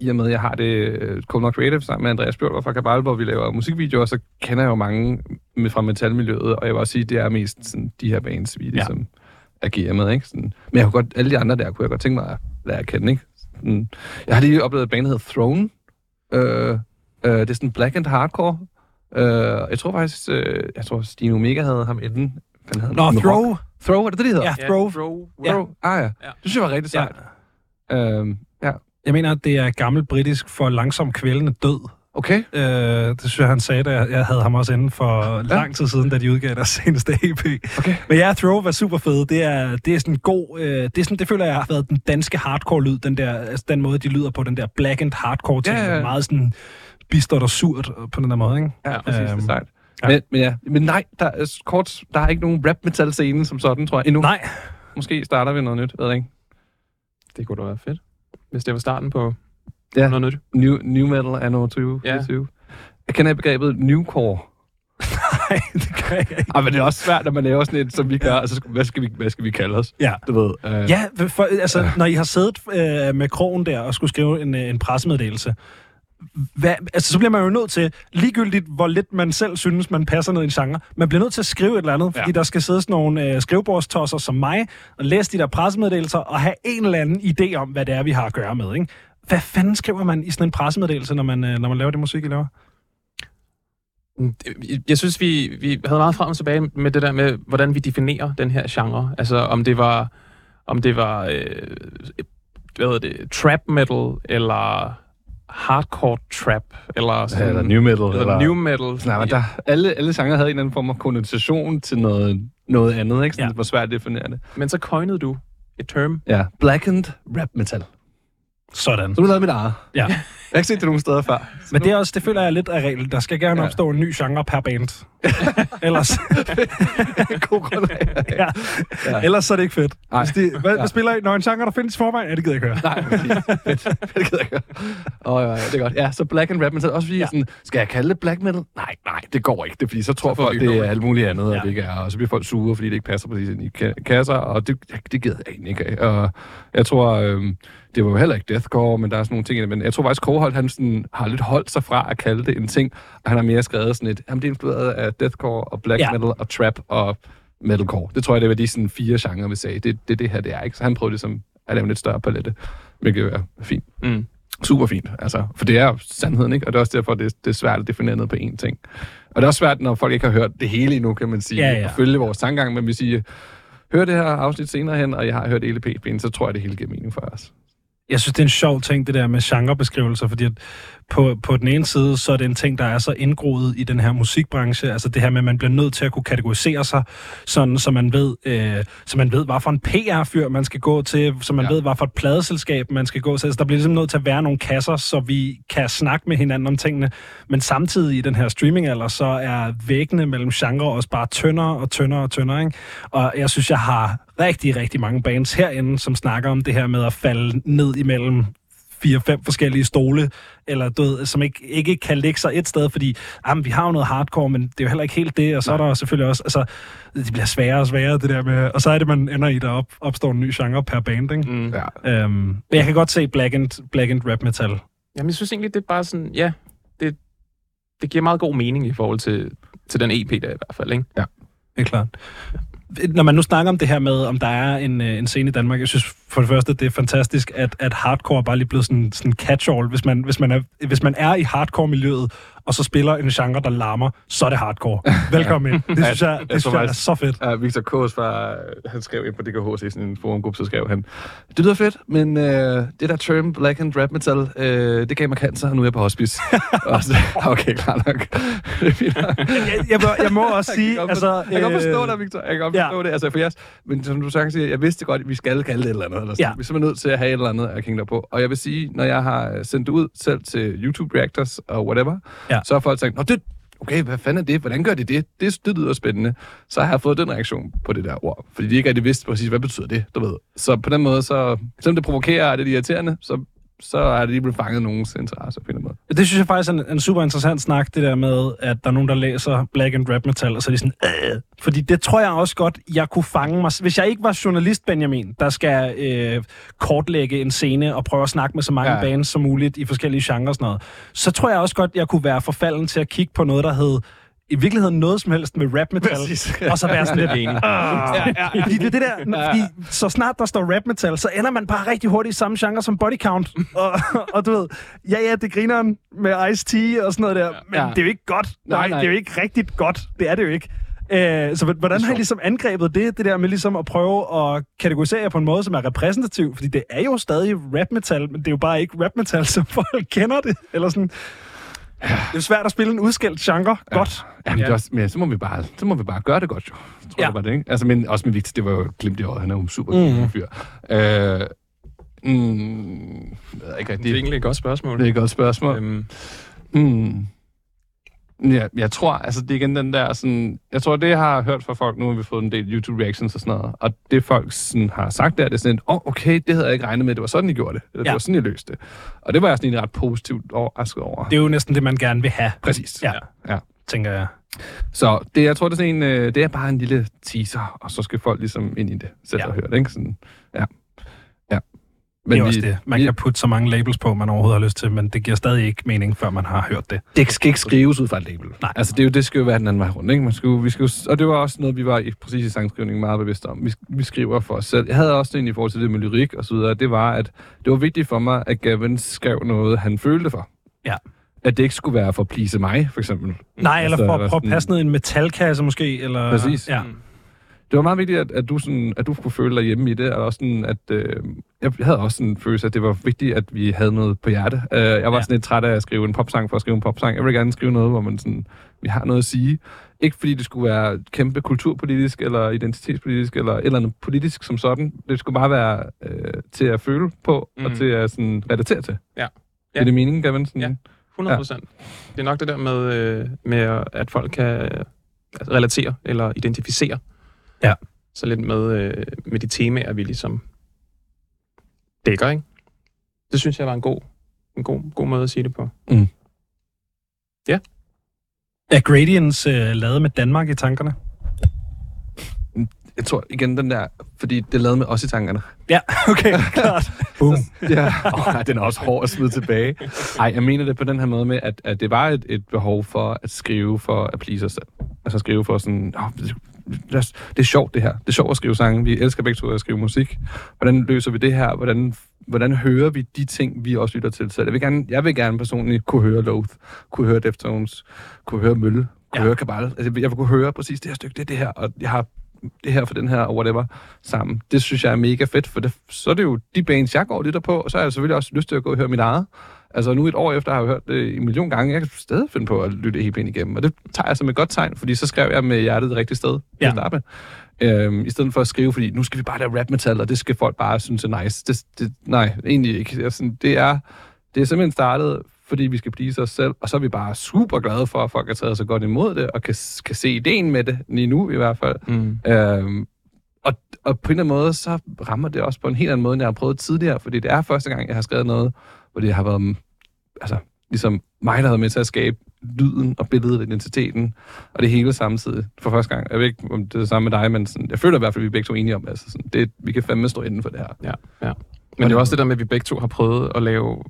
i og med, at jeg har det uh, Cold Creative sammen med Andreas Bjørn fra Kabal, hvor vi laver musikvideoer, så kender jeg jo mange med, fra metalmiljøet, og jeg vil også sige, at det er mest sådan, de her bands, vi ligesom ja. agerer med. Ikke? Sådan, men jeg kunne godt, alle de andre der kunne jeg godt tænke mig at lære at kende. Ikke? Sådan, jeg har lige oplevet et band, der hedder Throne. Uh, uh, det er sådan black and hardcore. Uh, jeg tror faktisk, uh, jeg tror Stine Omega havde ham inden. Nå, no, Throw. Throw, er det det, de hedder? Ja, Throw. Yeah, throw. throw. Ja. Ah ja. ja. Det synes jeg var rigtig sejt. Ja. Uh, ja. Jeg mener, at det er gammel britisk for langsom kvælende død. Okay. Øh, det synes jeg, han sagde, da jeg havde ham også inden for ja. lang tid siden, da de udgav deres seneste EP. Okay. Men ja, Throw var super fed. Det er, det er sådan god... Øh, det, er sådan, det føler jeg har været den danske hardcore-lyd, den, der, altså, den måde, de lyder på, den der black and hardcore ting. Ja, ja. Meget sådan bistert og surt på den der måde, ikke? Ja, præcis. Øhm, det er sejt. Ja. Men, men, ja, men nej, der er, kort, der er ikke nogen rap metal scene som sådan, tror jeg, endnu. Nej. Måske starter vi noget nyt, ved jeg ikke. Det kunne da være fedt hvis det var starten på ja. noget nyt. New, new metal anno 20. Ja. 20. Jeg kender begrebet newcore. Nej, det kan jeg ikke. Ah, men det er også svært, når man laver sådan et, som vi gør. Ja. Altså, hvad skal vi, hvad skal vi kalde os? Ja. Du ved, uh, ja, for, altså, uh. når I har siddet uh, med krogen der og skulle skrive en, en pressemeddelelse, hvad, altså, så bliver man jo nødt til, ligegyldigt hvor lidt man selv synes, man passer ned i en genre, man bliver nødt til at skrive et eller andet, fordi ja. der skal sidde sådan nogle øh, skrivebordstosser som mig, og læse de der pressemeddelelser, og have en eller anden idé om, hvad det er, vi har at gøre med. Ikke? Hvad fanden skriver man i sådan en pressemeddelelse, når man, øh, når man laver det musik, I laver? Mm, jeg synes, vi, vi havde meget frem og tilbage med det der med, hvordan vi definerer den her genre. Altså, om det var, om det var øh, hvad hedder det, trap metal, eller hardcore trap, eller sådan... Ja, eller new metal. Eller, eller new metal. Nej, men der, alle, alle sanger havde en eller anden form for konnotation til noget, noget andet, ikke? Sådan, ja. det var svært at definere det. Men så coinede du et term. Ja, blackened rap metal. Sådan. Så du lavede mit eget. Ja. har ikke set det nogen steder før. Men det, er også, det føler jeg lidt af regel. Der skal gerne Ja. opstå en ny genre per band. Ellers, God grund ja. ja. Ellers så er det ikke fedt. Nej. Hvis de, hvad, Ja. spiller I? Når en genre, der findes i forvejen? Ja, det gider jeg ikke høre. Nej. Fedt. Det gider jeg ikke. Åh, oh, ja, det er godt. Ja, så black and rap, men så også fordi, ja. sådan, skal jeg kalde det black metal? Nej, nej, det går ikke. Det er fordi, så tror får folk, det er alt muligt andet, ja. Og det ikke er. Og så bliver folk sure, fordi det ikke passer præcis ind i ka- kasser, og det, det gider jeg egentlig ikke. Og jeg tror, øhm, det var jo heller ikke deathcore, men der er sådan nogle ting i det. Men jeg tror faktisk, Koholt, han sådan, har lidt holdt sig fra at kalde det en ting, og han har mere skrevet sådan et, jamen det er inspireret af deathcore og black Ja. metal og trap og metalcore. Det tror jeg, det var de sådan fire genrer, vi sagde. Det, det, det her, det er ikke. Så han prøvede ligesom at lave en lidt større palette, hvilket er fint. Mm. Super fint, altså. For det er sandheden, ikke? Og det er også derfor, det, det er svært at definere noget på én ting. Og det er også svært, når folk ikke har hørt det hele endnu, kan man sige, Ja, ja. at følge vores tankegang. Men hvis I hører det her afsnit senere hen, og jeg har hørt hele PP'en, så tror jeg, det hele giver mening for os. Jeg synes, det er en sjov ting, det der med genrebeskrivelser, fordi at på, på den ene side, så er det en ting, der er så indgroet i den her musikbranche, altså det her med, at man bliver nødt til at kunne kategorisere sig, sådan, så man ved, øh, så man ved, hvad for en PR-fyr man skal gå til, så man ja. Ved, hvad for et pladeselskab man skal gå til. Altså, der bliver ligesom nødt til at være nogle kasser, så vi kan snakke med hinanden om tingene, men samtidig i den her streamingalder, så er væggene mellem genre også bare tyndere og tyndere og tyndere, ikke? Og jeg synes, jeg har rigtig, rigtig mange bands herinde, som snakker om det her med at falde ned imellem fire-fem forskellige stole, eller du ved, som ikke, ikke kan lægge sig et sted, fordi jamen, vi har jo noget hardcore, men det er jo heller ikke helt det, og så Nej. er der selvfølgelig også, altså, det bliver sværere og sværere, det der med, og så er det, man ender i, der op, opstår en ny genre per band, ikke? Mm. Ja. Øhm, men jeg kan godt se Black and, Black and Rap Metal. Jamen, jeg synes egentlig, det er bare sådan, ja, det, det giver meget god mening i forhold til, til den EP der i hvert fald, ikke? Det er klart. Når man nu snakker om det her med, om der er en, øh, en scene i Danmark, jeg synes for det første, det er fantastisk, at, at hardcore bare lige blevet sådan, en catch-all. Hvis man, hvis, man er, hvis man er i hardcore-miljøet, og så spiller en genre, der larmer, så er det hardcore. Velkommen ind. Det synes jeg, det jeg synes tror jeg er så fedt. Ja, Victor Kås var, han skrev ind på DKH i sådan en forumgruppe, så skrev han, det lyder fedt, men øh, det der term black and rap metal, øh, det gav mig cancer, og nu er jeg på hospice. og så, okay, klar nok. Jeg, jeg, må, jeg må også sige, jeg altså... forstå, jeg kan godt forstå øh, dig, Victor. Jeg kan godt ja. forstå det. Altså, for jeg, men som du siger, jeg vidste godt, at vi skal kalde det et eller andet. Eller sådan. Ja. Vi er simpelthen nødt til at have et eller andet at hænge der på. Og jeg vil sige, når jeg har sendt det ud selv til YouTube Reactors og whatever, Ja så har folk tænkt, Nå, det, okay, hvad fanden er det? Hvordan gør de det? Det, det lyder spændende. Så har jeg fået den reaktion på det der ord. Fordi de ikke rigtig vidste præcis, hvad betyder det, du ved. Så på den måde, så, selvom det provokerer, og det er irriterende, så, så er det lige blevet fanget nogens interesse på en eller anden måde. Det synes jeg faktisk er en, en super interessant snak, det der med, at der er nogen, der læser Black and Rap Metal, og så er de sådan, øh. Fordi det tror jeg også godt, jeg kunne fange mig. Hvis jeg ikke var journalist, Benjamin, der skal øh, kortlægge en scene og prøve at snakke med så mange ja. Ja. bands som muligt i forskellige genrer og sådan noget, så tror jeg også godt, jeg kunne være forfalden til at kigge på noget, der hed i virkeligheden noget som helst med rap metal, Præcis. og så være sådan lidt Enig. Ah. Fordi det er det der, Ja. fordi så snart der står rap metal, så ender man bare rigtig hurtigt i samme genre som body count. og, og du ved, ja ja, det griner med Ice-T og sådan noget der, men Ja. det er jo ikke godt. Nej, Nej, nej, det er jo ikke rigtigt godt. Det er det jo ikke. Øh, så hvordan har I ligesom angrebet det, det der med ligesom at prøve at kategorisere på en måde, som er repræsentativ? Fordi det er jo stadig rap metal, men det er jo bare ikke rap metal, som folk kender det. Eller sådan. Det er svært at spille en udskældt genre. Ja. Godt. Jamen, Ja. ja. det også, men så må, vi bare, så må vi bare gøre det godt, jo. Jeg tror, Ja. ja. det var det, ikke? Altså, men også med Victor, det var jo glimt i øjet. Han er jo en super mm. fyr. Øh, mm, jeg ikke Det er rigtig. egentlig et godt spørgsmål. Det er et godt spørgsmål. Øhm, Mm. Ja, jeg tror, altså det er igen den der sådan, jeg tror det jeg har hørt fra folk, nu har vi fået en del YouTube reactions og sådan noget, og det folk sådan har sagt der, det er sådan, åh oh, okay, det havde jeg ikke regnet med, det var sådan, I gjorde det, eller Ja. det var sådan, I løste det. Og det var jeg sådan egentlig ret positivt overrasket over. Det er jo næsten det, man gerne vil have, Præcis. Ja. ja. tænker jeg. Så det, jeg tror, det er, sådan en, øh, det er bare en lille teaser, og så skal folk ligesom ind i det, selv Ja. og høre det, ikke? Sådan, ja. Men det er også det. Man vi, kan putte så mange labels på, man overhovedet har lyst til, men det giver stadig ikke mening, før man har hørt det. det skal ikke skrives ud fra et label. Nej. Altså, det, er jo, det skal jo være den anden vej rundt, ikke? Man skal, jo- vi skal jo, og det var også noget, vi var i, præcis i sangskrivningen meget bevidste om. Vi, vi skriver for os selv. Jeg havde også det i forhold til det med lyrik og så videre. Det var, at det var vigtigt for mig, at Gavin skrev noget, han følte for. Ja. At det ikke skulle være for at please mig, for eksempel. Nej, eller Altså, for eller at prøve at passe ned i en metalkasse måske, eller... Præcis. Ja. Det var meget vigtigt, at, at, du, sådan, at du kunne føle dig hjemme i det, og også sådan, at øh, jeg havde også sådan en følelse, at det var vigtigt, at vi havde noget på hjerte. Uh, jeg var Ja. ja. sådan lidt træt af at skrive en popsang for at skrive en popsang. Jeg vil gerne skrive noget, hvor man sådan, vi har noget at sige. Ikke fordi det skulle være kæmpe kulturpolitisk, eller identitetspolitisk, eller et eller andet politisk som sådan. Det skulle bare være øh, til at føle på, mm. og Mm. til at sådan, relatere til. Ja. Er det meningen, Gavin? Sådan? Ja, 100 procent. Ja. Det er nok det der med, øh, med at folk kan altså, relatere eller identificere. Ja. Så lidt med, øh, med de temaer, vi ligesom dækker, ikke? Det synes jeg var en god, en god, god måde at sige det på. Mm. Ja. Er Gradients øh, lavet med Danmark i tankerne? Jeg tror igen den der, fordi det er lavet med os i tankerne. Ja, okay, klart. Boom. ja, oh, den er også hård at smide tilbage. Nej, jeg mener det på den her måde med, at, at det var et, et behov for at skrive for at please os selv. Altså skrive for sådan, oh, det, er sjovt det her. Det er sjovt at skrive sange. Vi elsker begge to at skrive musik. Hvordan løser vi det her? Hvordan, hvordan hører vi de ting, vi også lytter til? Så jeg vil gerne, jeg vil gerne personligt kunne høre Loath, kunne høre Deftones, kunne høre Mølle, kunne ja. høre Kabal. Altså, jeg vil kunne høre præcis det her stykke, det er det her, og jeg har det her for den her, og whatever, sammen. Det synes jeg er mega fedt, for det, så er det jo de bands, jeg går lidt på, og så har jeg selvfølgelig også lyst til at gå og høre mit eget. Altså nu et år efter har jeg hørt det en million gange. Jeg kan stadig finde på at lytte helt ind igennem. Og det tager jeg som et godt tegn, fordi så skrev jeg med hjertet det rigtige sted ja. at starte Øhm, I stedet for at skrive, fordi nu skal vi bare lave rap metal, og det skal folk bare synes er nice. Det, det, nej, egentlig ikke. Altså, det, er, det er simpelthen startet, fordi vi skal please os selv, og så er vi bare super glade for, at folk har taget så godt imod det, og kan, kan se ideen med det, lige nu i hvert fald. Mm. Øhm, og, og på en eller anden måde, så rammer det også på en helt anden måde, end jeg har prøvet tidligere, fordi det er første gang, jeg har skrevet noget, hvor det har været altså, ligesom mig, der har været med til at skabe lyden og billedet, identiteten, og det hele samtidig for første gang. Jeg ved ikke, om det er det samme med dig, men sådan, jeg føler i hvert fald, at vi er begge to enige om, altså sådan, det, vi kan fandme stå inden for det her. Ja, ja. Men det er også det der med, at vi begge to har prøvet at lave,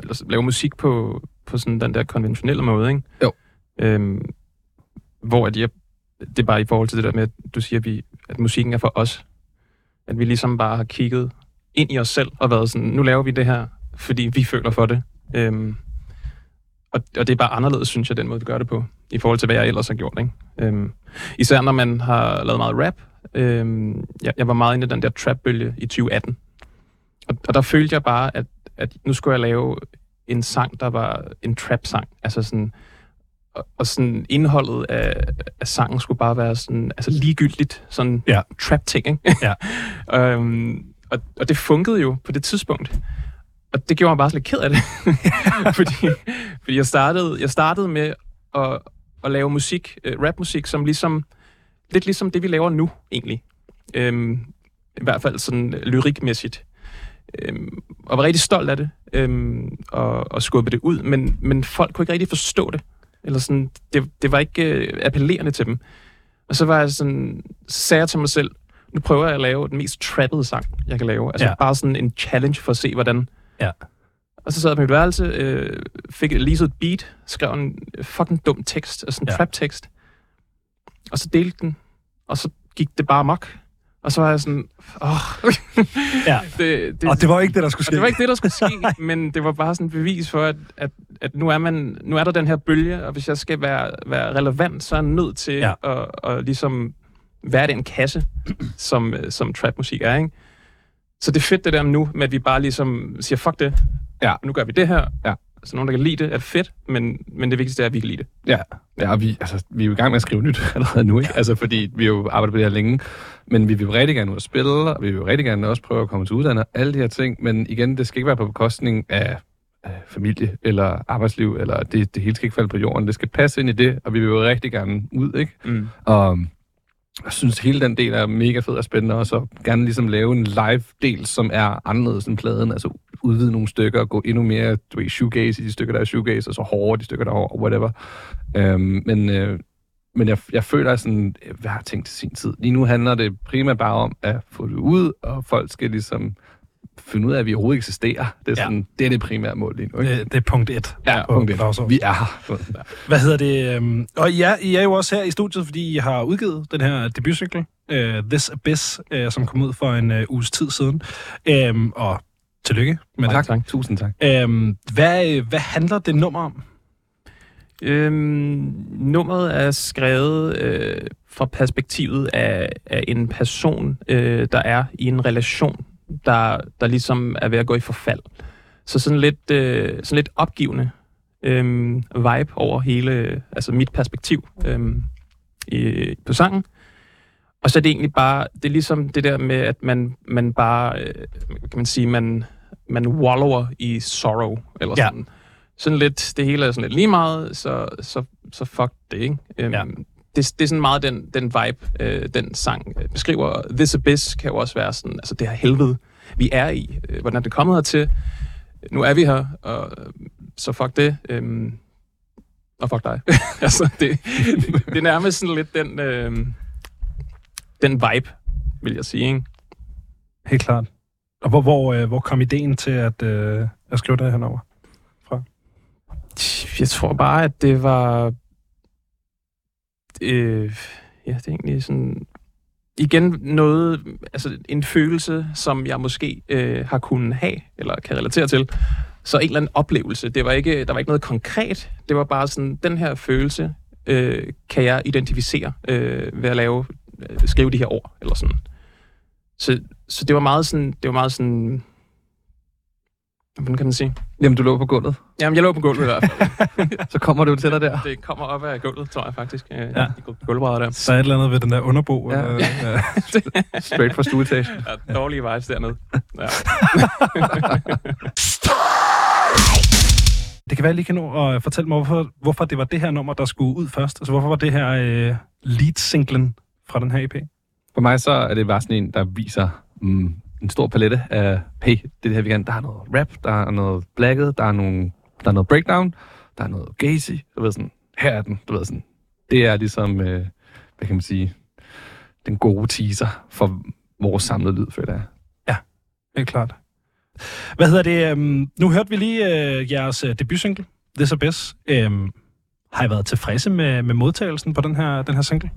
eller, lave musik på, på sådan den der konventionelle måde, ikke? Jo. Øhm, hvor at jeg, det er bare i forhold til det der med, at du siger, at, vi, at musikken er for os. At vi ligesom bare har kigget ind i os selv og været sådan, nu laver vi det her, fordi vi føler for det. Øhm, og, og det er bare anderledes, synes jeg, den måde, vi gør det på, i forhold til, hvad jeg ellers har gjort. Ikke? Øhm, især når man har lavet meget rap. Øhm, jeg, jeg var meget inde i den der trap-bølge i 2018. Og, og der følte jeg bare, at, at nu skulle jeg lave en sang, der var en trap-sang. Altså sådan, og, og sådan indholdet af, af sangen skulle bare være sådan, altså ligegyldigt, sådan ja. trap-ting, ikke? Ja. øhm, og, og det funkede jo på det tidspunkt. Og det gjorde mig bare så lidt ked af det. fordi fordi jeg, startede, jeg startede med at, at lave musik, uh, rapmusik, som ligesom, lidt ligesom det, vi laver nu, egentlig. Øhm, I hvert fald sådan lyrikmæssigt. Øhm, og var rigtig stolt af det, øhm, og, og skubbe det ud, men, men folk kunne ikke rigtig forstå det. Eller sådan, det, det var ikke uh, appellerende til dem. Og så var jeg sådan, så sagde jeg til mig selv, nu prøver jeg at lave den mest trappede sang, jeg kan lave. Altså ja. bare sådan en challenge for at se, hvordan Ja. Og så sad jeg på mit værelse, øh, fik lige så et beat, skrev en fucking dum tekst, altså en ja. trap-tekst. Og så delte den, og så gik det bare mok. Og så var jeg sådan, åh. ja. det, det, og det var ikke det, der skulle ske. det var ikke det, der skulle ske, men det var bare sådan et bevis for, at, at, at nu, er man, nu er der den her bølge, og hvis jeg skal være, være relevant, så er jeg nødt til ja. at, at ligesom være den kasse, som, som trap-musik er, ikke? Så det er fedt det der nu, med at vi bare ligesom siger, fuck det, ja. nu gør vi det her. Ja. Så nogen, der kan lide det, er fedt, men, men det vigtigste er, at vi kan lide det. Ja, ja og vi, altså, vi er jo i gang med at skrive nyt allerede nu, ikke? Altså, fordi vi jo arbejdet på det her længe. Men vi vil rigtig gerne ud at spille, og vi vil rigtig gerne også prøve at komme til uddannet, alle de her ting. Men igen, det skal ikke være på bekostning af, af familie eller arbejdsliv, eller det, det hele skal ikke falde på jorden. Det skal passe ind i det, og vi vil jo rigtig gerne ud, ikke? Mm. Og jeg synes, hele den del er mega fed og spændende, og så gerne ligesom lave en live-del, som er anderledes end pladen, altså udvide nogle stykker og gå endnu mere, du ved, shoegaze i de stykker, der er shoegaze, og så hårdere de stykker, der er hårdere, whatever. Øhm, men øh, men jeg, jeg føler sådan, hvad har jeg tænkt til sin tid? Lige nu handler det primært bare om at få det ud, og folk skal ligesom finde ud af, at vi overhovedet eksisterer. Det er, sådan, ja. det, er det primære mål lige nu. Ikke? Det, det er punkt et. Ja, punkt et. Dagsorden. Vi er her. Hvad hedder det? Øhm, og ja, I er jo også her i studiet, fordi I har udgivet den her debutcykel, uh, This Abyss, uh, som kom ud for en uh, uges tid siden. Um, og tillykke med tak, det. Tak, tusind tak. Um, hvad, hvad handler det nummer om? Øhm, nummeret er skrevet øh, fra perspektivet af, af en person, øh, der er i en relation der, der ligesom er ved at gå i forfald. Så sådan lidt, øh, sådan lidt opgivende øh, vibe over hele, altså mit perspektiv øh, i, på sangen. Og så er det egentlig bare, det er ligesom det der med, at man, man bare, øh, kan man sige, man, man wallower i sorrow, eller Ja. sådan. Sådan lidt, det hele er sådan lidt lige meget, så, så, så fuck det, ikke? Um, Ja. Det, det er sådan meget den, den vibe, øh, den sang øh, beskriver. This Abyss kan jo også være sådan, altså det her helvede, vi er i. Øh, hvordan er det kommet hertil? Nu er vi her, og øh, så fuck det. Øhm, og fuck dig. altså, det, det, det er nærmest sådan lidt den, øh, den vibe, vil jeg sige, ikke? Helt klart. Og hvor, hvor, øh, hvor kom ideen til at, øh, at skrive det her nummer? Jeg tror bare, at det var... Øh, ja, det er egentlig sådan... Igen noget, altså en følelse, som jeg måske øh, har kunnet have, eller kan relatere til. Så en eller anden oplevelse. Det var ikke, der var ikke noget konkret. Det var bare sådan, den her følelse øh, kan jeg identificere øh, ved at lave, øh, skrive de her ord, eller sådan. Så, så det var meget sådan, det var meget sådan, hvordan kan man sige? Jamen, du lå på gulvet. Jamen, jeg lå på gulvet i hvert fald. Så kommer du til dig der. Det kommer op af gulvet, tror jeg faktisk. Ja. Ja. De gulvbrædder der. Så er et eller andet ved den der underbo. Ja. Eller, ja. Straight fra stueetagen. Ja, dårlige vibes dernede. Ja. Det kan være, at I lige kan nå at fortælle mig, hvorfor, hvorfor det var det her nummer, der skulle ud først. Altså, hvorfor var det her øh, lead-singlen fra den her EP? For mig så er det bare sådan en, der viser mm, en stor palette af, hey, det er det her, vi kan. Der er noget rap, der er noget blacket, der er, nogle, der er noget breakdown, der er noget gazy. Du ved sådan, her er den, du ved sådan. Det er ligesom, øh, hvad kan man sige, den gode teaser for vores samlede lyd, føler jeg. Helt klart. Hvad hedder det? øhm, nu hørte vi lige øh, jeres øh, debutsingle, This Abyss. Øhm, har I været tilfredse med, med modtagelsen på den her, den her single?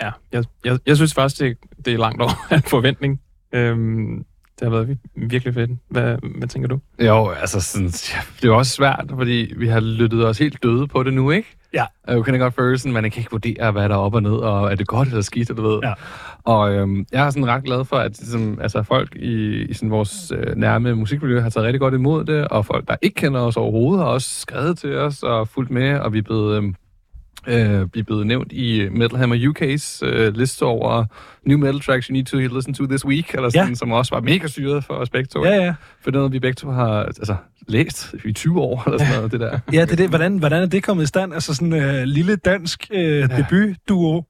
ja. Jeg, jeg, jeg synes faktisk, det, det er langt over en forventning. Øhm, det har været vir- virkelig fedt. Hvad, hvad tænker du? Jo, altså sådan, ja, det er også svært, fordi vi har lyttet os helt døde på det nu, ikke? Ja. Jeg kan godt følelsen, man kan ikke vurdere, hvad der er op og ned, og er det godt eller skidt, du ved. Ja. Og øhm, jeg er sådan ret glad for, at ligesom, altså, folk i, i sådan vores øh, nærme musikmiljø har taget rigtig godt imod det, og folk, der ikke kender os overhovedet, har også skrevet til os og fulgt med, og vi er blevet... Øhm, Øh, vi er blevet nævnt i Metal Hammer UK's øh, liste over new metal tracks you need to listen to this week, eller sådan, Ja. som også var mega syret for os begge to. Ja, ja. For det er noget, vi begge to har altså, læst i 20 år, eller sådan noget, det der. Ja, det er det. Hvordan, hvordan er det kommet i stand? Altså sådan en øh, lille dansk øh, ja. debut-duo.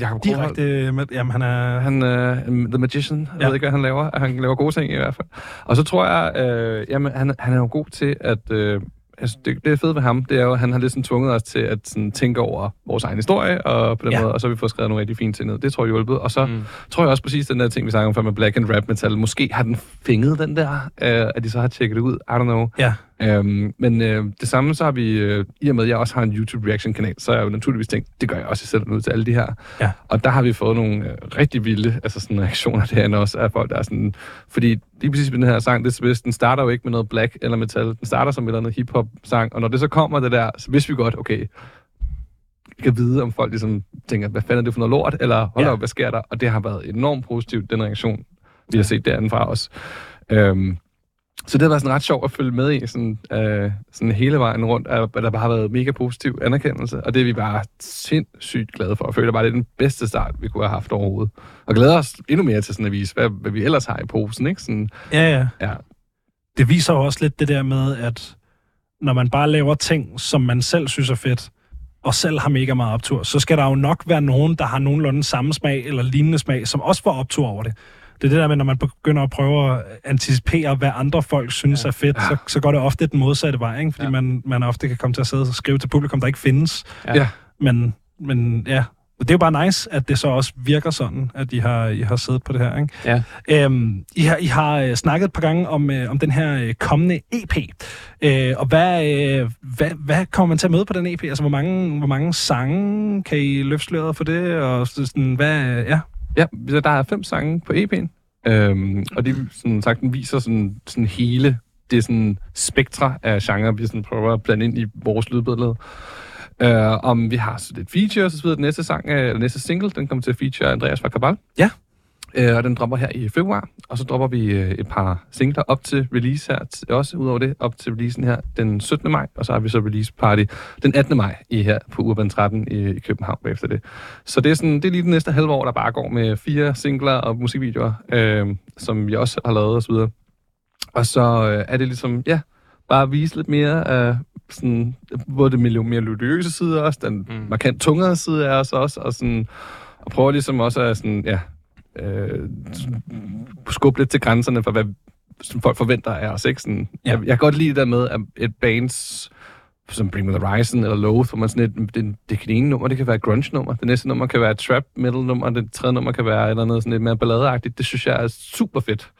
Jakob Direkte øh, med... Jamen, han er... Han er uh, The Magician. Jeg Ja. ved ikke, hvad han laver. Han laver gode ting i hvert fald. Og så tror jeg, øh, jamen, han, han er jo god til at... Øh, altså, det, det er fedt ved ham, det er jo, at han har ligesom tvunget os til at sådan, tænke over vores egen historie, og på den Ja. måde, og så har vi fået skrevet nogle rigtig fine ting ned. Det tror jeg hjulpet. Og så Mm. mm. tror jeg også præcis den der ting, vi snakker om før med black and rap metal. Måske har den fænget den der, øh, at de så har tjekket det ud. I don't know. Ja. Øhm, men øh, det samme så har vi, øh, i og med at jeg også har en YouTube reaction kanal, så har jeg jo naturligvis tænkt, det gør jeg også, jeg sætter ud til alle de her. Ja. Og der har vi fået nogle øh, rigtig vilde altså sådan reaktioner derinde også af folk, der er sådan, fordi lige præcis med den her sang, det er den starter jo ikke med noget black eller metal, den starter som et eller andet hip-hop sang, og når det så kommer det der, så vidste vi godt, okay, kan vide, om folk ligesom tænker, hvad fanden er det for noget lort, eller hold ja. op, hvad sker der? Og det har været enormt positivt, den reaktion, vi har set derinde fra os. Øhm, så det har været sådan ret sjovt at følge med i, sådan, øh, sådan hele vejen rundt, at der bare har været mega positiv anerkendelse, og det er vi bare sindssygt glade for. Jeg føler bare, det er den bedste start, vi kunne have haft overhovedet. Og glæder os endnu mere til sådan at vise, hvad, hvad vi ellers har i posen, ikke? Sådan, Ja, ja. ja. Det viser jo også lidt det der med, at når man bare laver ting, som man selv synes er fedt, og selv har mega meget optur, så skal der jo nok være nogen, der har nogenlunde samme smag eller lignende smag, som også får optur over det. Det er det der med, når man begynder at prøve at anticipere, hvad andre folk synes ja. er fedt, så, så går det ofte den modsatte vej, ikke? fordi ja. Man, man ofte kan komme til at sidde og skrive til publikum, der ikke findes. Ja. Men, men ja, det er jo bare nice, at det så også virker sådan, at I har, I har siddet på det her. Ikke? Ja. Øhm, I har, I har øh, snakket et par gange om, øh, om den her øh, kommende EP. Øh, og hvad, øh, hvad, hvad kommer man til at møde på den EP? Altså, hvor mange, hvor mange sange kan I løfte sløret for det? Og sådan, hvad, øh, ja. Ja, så der er fem sange på EP'en, øhm, og det sådan sagt, den viser sådan, sådan hele det sådan spektra af genre, vi sådan prøver at blande ind i vores lydbillede. Uh, om vi har så lidt features og så videre. Den næste sang, øh, eller næste single, den kommer til at feature Andreas fra Kabal. Ja. Uh, og den dropper her i februar, og så dropper vi uh, et par singler op til release her, også udover det, op til releasen her den 17. maj, og så har vi så release party den 18. maj i her på Urban 13 i, i København bagefter det. Så det er, sådan, det er lige den næste halve år, der bare går med fire singler og musikvideoer, øh, som vi også har lavet osv. Og så øh, er det ligesom, ja, bare at vise lidt mere af sådan, både det mere melodiøse side også, den mm. markant tungere side af os også, og sådan, og prøve ligesom også at sådan, ja, øh, skubbe lidt til grænserne for, hvad folk forventer af os. Ikke? Sådan, ja. jeg, jeg kan godt lide det der med, at et bands som Bring Me The Horizon eller Loath, hvor man sådan et, det, det kan ene nummer, det kan være grunge-nummer, det næste nummer kan være trap metal-nummer, det tredje nummer kan være eller andet sådan lidt mere balladeagtigt. Det synes jeg er super fedt.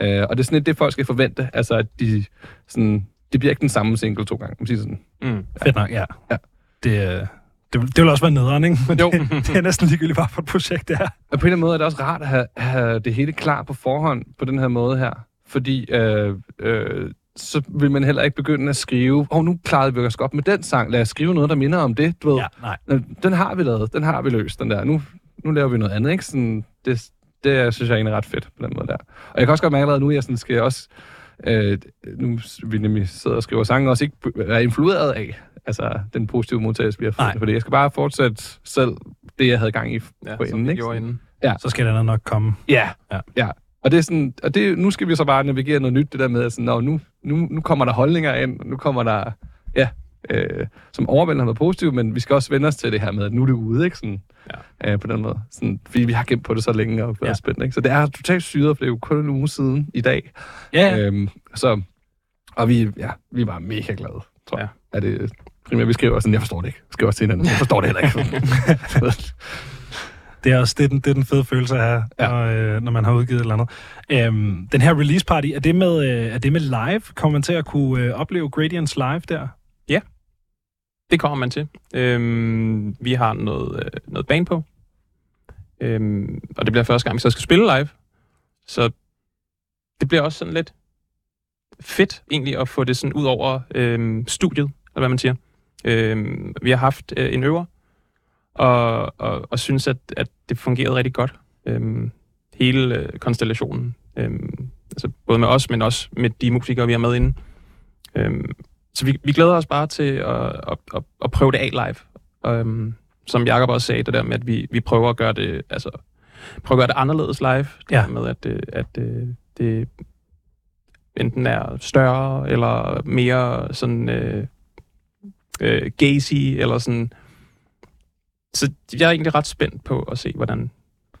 Uh, og det er sådan lidt det, folk skal forvente, altså at de sådan, det bliver ikke den samme single to gange, man siger sådan. Mm. Fedt nok, ja. ja. Det, det, det vil også være nederen, ikke? Men jo. Det, det er næsten ligegyldigt bare for et projekt, det her. Og på en eller anden måde er det også rart at have, have det hele klar på forhånd på den her måde her. Fordi øh, øh, så vil man heller ikke begynde at skrive, åh, oh, nu klarede vi os godt med den sang, lad os skrive noget, der minder om det, du ved. Ja, nej. Den har vi lavet, den har vi løst, den der. Nu, nu laver vi noget andet, ikke? Sådan, det, det synes jeg egentlig er ret fedt på den måde der. Og jeg kan også godt mærke at nu, jeg sådan skal også, øh, nu vi nemlig sidder og skriver sange, også ikke være influeret af, altså den positive modtagelse, vi har fået. Fordi jeg skal bare fortsætte selv det, jeg havde gang i ja, på inden, ikke? Inden. Ja. Så skal det nok komme. Ja, ja. ja. Og, det er sådan, og det, nu skal vi så bare navigere noget nyt, det der med, at sådan, nu, nu, nu kommer der holdninger ind, nu kommer der, ja, øh, som overvældende har været positivt, men vi skal også vende os til det her med, at nu er det ude, ikke? Sådan, ja. øh, på den måde. Sådan, fordi vi har gemt på det så længe og været ja. spændt, ikke? Så det er totalt syret, for det er jo kun en uge siden i dag. Ja. Øhm, så, og vi, ja, vi var mega glade, tror jeg. Ja. Er det primært, vi skriver sådan, jeg forstår det ikke. Jeg skriver også til hinanden, jeg forstår det heller ikke. Det er også det, er den, det er den fede følelse at have, ja. når, øh, når man har udgivet et eller andet. Øhm, den her release party, er det med, øh, er det med live? Kommer man til at kunne øh, opleve Gradients live der? Ja, det kommer man til. Øhm, vi har noget, øh, noget band på, øhm, og det bliver første gang, vi så skal spille live. Så det bliver også sådan lidt fedt egentlig at få det sådan ud over øhm, studiet, eller hvad man siger. Øhm, vi har haft øh, en øver, og, og, og synes, at, at det fungerede rigtig godt. Øhm, hele øh, konstellationen. Øhm, altså både med os, men også med de musikere, vi har med inde. Øhm, så vi, vi glæder os bare til at, at, at, at prøve det af live. Øhm, som Jacob også sagde, det der med, at vi, vi prøver at gøre det, altså, prøver at gøre det anderledes live. Ja. med, at, øh, at, at øh, det enten er større, eller mere sådan øh, øh, gazy, eller sådan så jeg er egentlig ret spændt på at se, hvordan,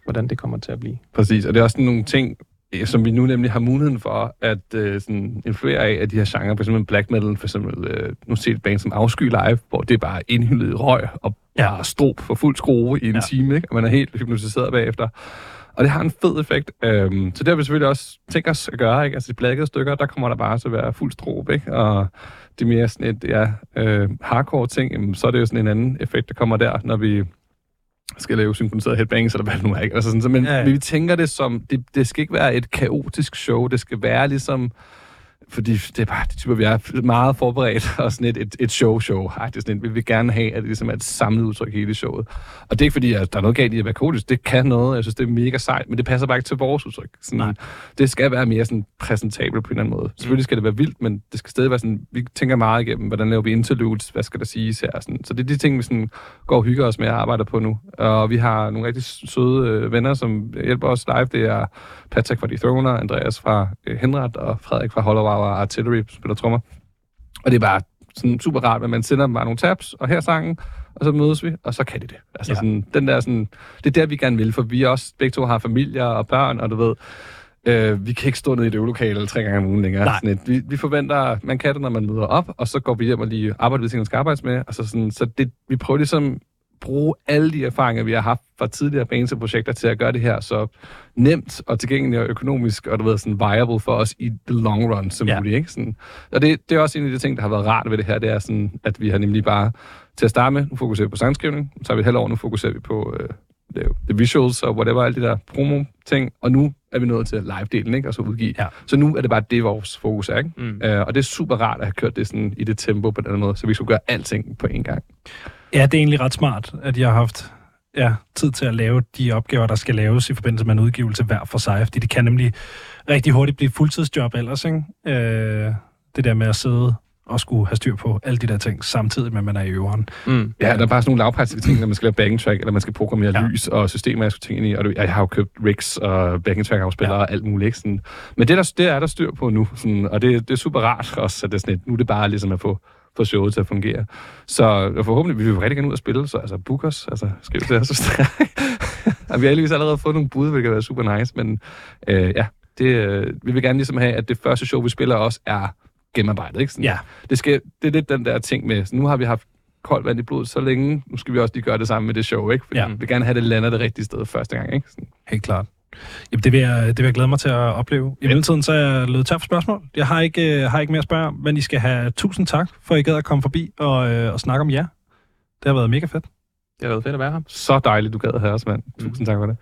hvordan det kommer til at blive. Præcis, og det er også nogle ting, eh, som vi nu nemlig har muligheden for at øh, sådan influere af, af de her genrer. For eksempel black metal, for eksempel, øh, nu ser et band som Afsky Live, hvor det er bare indhyldet røg og ja. strop for fuld skrue i en ja. time, ikke? og man er helt hypnotiseret bagefter. Og det har en fed effekt. Øhm, så det har vi selvfølgelig også tænkt os at gøre. Ikke? Altså de blackede stykker, der kommer der bare til at være fuld strop, ikke? Og det mere sådan et ja, øh, hardcore ting, så er det jo sådan en anden effekt, der kommer der, når vi skal lave synkroniseret headbangs, eller hvad det nu er. Ikke? Altså sådan, så, men ja, ja. vi tænker det som, det, det skal ikke være et kaotisk show, det skal være ligesom fordi det er bare det typer, vi er meget forberedt, og sådan et, et, et show-show. Det er sådan et, vi vil gerne have, at det ligesom er et samlet udtryk hele showet. Og det er ikke fordi, at der er noget galt i at være kodisk. Det kan noget, jeg synes, det er mega sejt, men det passer bare ikke til vores udtryk. Sådan, Nej. Det skal være mere sådan præsentabelt på en eller anden måde. Mm. Selvfølgelig skal det være vildt, men det skal stadig være sådan, vi tænker meget igennem, hvordan laver vi interludes, hvad skal der siges her. Sådan. Så det er de ting, vi sådan går og hygger os med at arbejde på nu. Og vi har nogle rigtig søde øh, venner, som hjælper os live. Det er Patrick fra The Throner, Andreas fra øh, Henret og Frederik fra Hollow Hour Artillery spiller trommer. Og det er bare sådan super rart, at man sender dem bare nogle tabs, og her sangen, og så mødes vi, og så kan de det. Altså ja. sådan, den der sådan, det er der, vi gerne vil, for vi også begge to har familier og børn, og du ved, øh, vi kan ikke stå nede i det øvelokale tre gange om ugen længere. Sådan et, vi, vi forventer, man kan det, når man møder op, og så går vi hjem og lige arbejder ved ting, man skal arbejde med, og så, sådan, så det, vi prøver ligesom bruge alle de erfaringer, vi har haft fra tidligere projekter til at gøre det her så nemt og tilgængeligt og økonomisk, og du ved, sådan viable for os i the long run som ja. muligt. Ikke? Sådan, og det, det er også en af de ting, der har været rart ved det her, det er sådan, at vi har nemlig bare til at starte med, nu fokuserer vi på sangskrivning, så har vi et halvt år, nu fokuserer vi på øh, the visuals og whatever, alle de der promo-ting, og nu er vi nået til live-delen, ikke? og så udgive. Ja. Så nu er det bare det, vores fokus er. Ikke? Mm. Uh, og det er super rart at have kørt det sådan i det tempo på den måde, så vi skulle gøre alting på én gang. Ja, det er egentlig ret smart, at jeg har haft ja, tid til at lave de opgaver, der skal laves i forbindelse med en udgivelse hver for sig, fordi det kan nemlig rigtig hurtigt blive fuldtidsjob ellers, ikke? Øh, det der med at sidde at skulle have styr på alle de der ting, samtidig med, at man er i øveren. Mm. Ja, der er bare sådan nogle lavpraktiske ting, når man skal lave backing track, eller man skal programmere ja. lys og systemer, jeg skulle tænke ind i. Og jeg har jo købt rigs og backing track afspillere ja. og alt muligt. Ikke? Sådan. Men det, der, det er der styr på nu, sådan, og det, det er super rart også, at det er sådan et, nu er det bare ligesom at få få showet til at fungere. Så forhåbentlig vil vi rigtig gerne ud og spille, så altså book os, altså skriv til os. vi har heldigvis allerede fået nogle bud, hvilket er super nice, men øh, ja, det, øh, vi vil gerne ligesom have, at det første show, vi spiller også er gennemarbejdet. Ikke? Sådan, ja. det, skal, det er lidt den der ting med, nu har vi haft koldt vand i blodet så længe, nu skal vi også lige gøre det samme med det show, ikke? Fordi ja. vi vil gerne have, det lander det rigtige sted første gang, ikke? Sådan. Helt klart. Jamen, det vil, jeg, det vil jeg glæde mig til at opleve. I mellemtiden så er jeg løbet tør for spørgsmål. Jeg har ikke, har ikke mere at spørge men I skal have tusind tak, for I gad at komme forbi og, øh, og snakke om jer. Det har været mega fedt. Det har været fedt at være her. Så dejligt, du gad at have os, mand. Tusind mm. tak for det.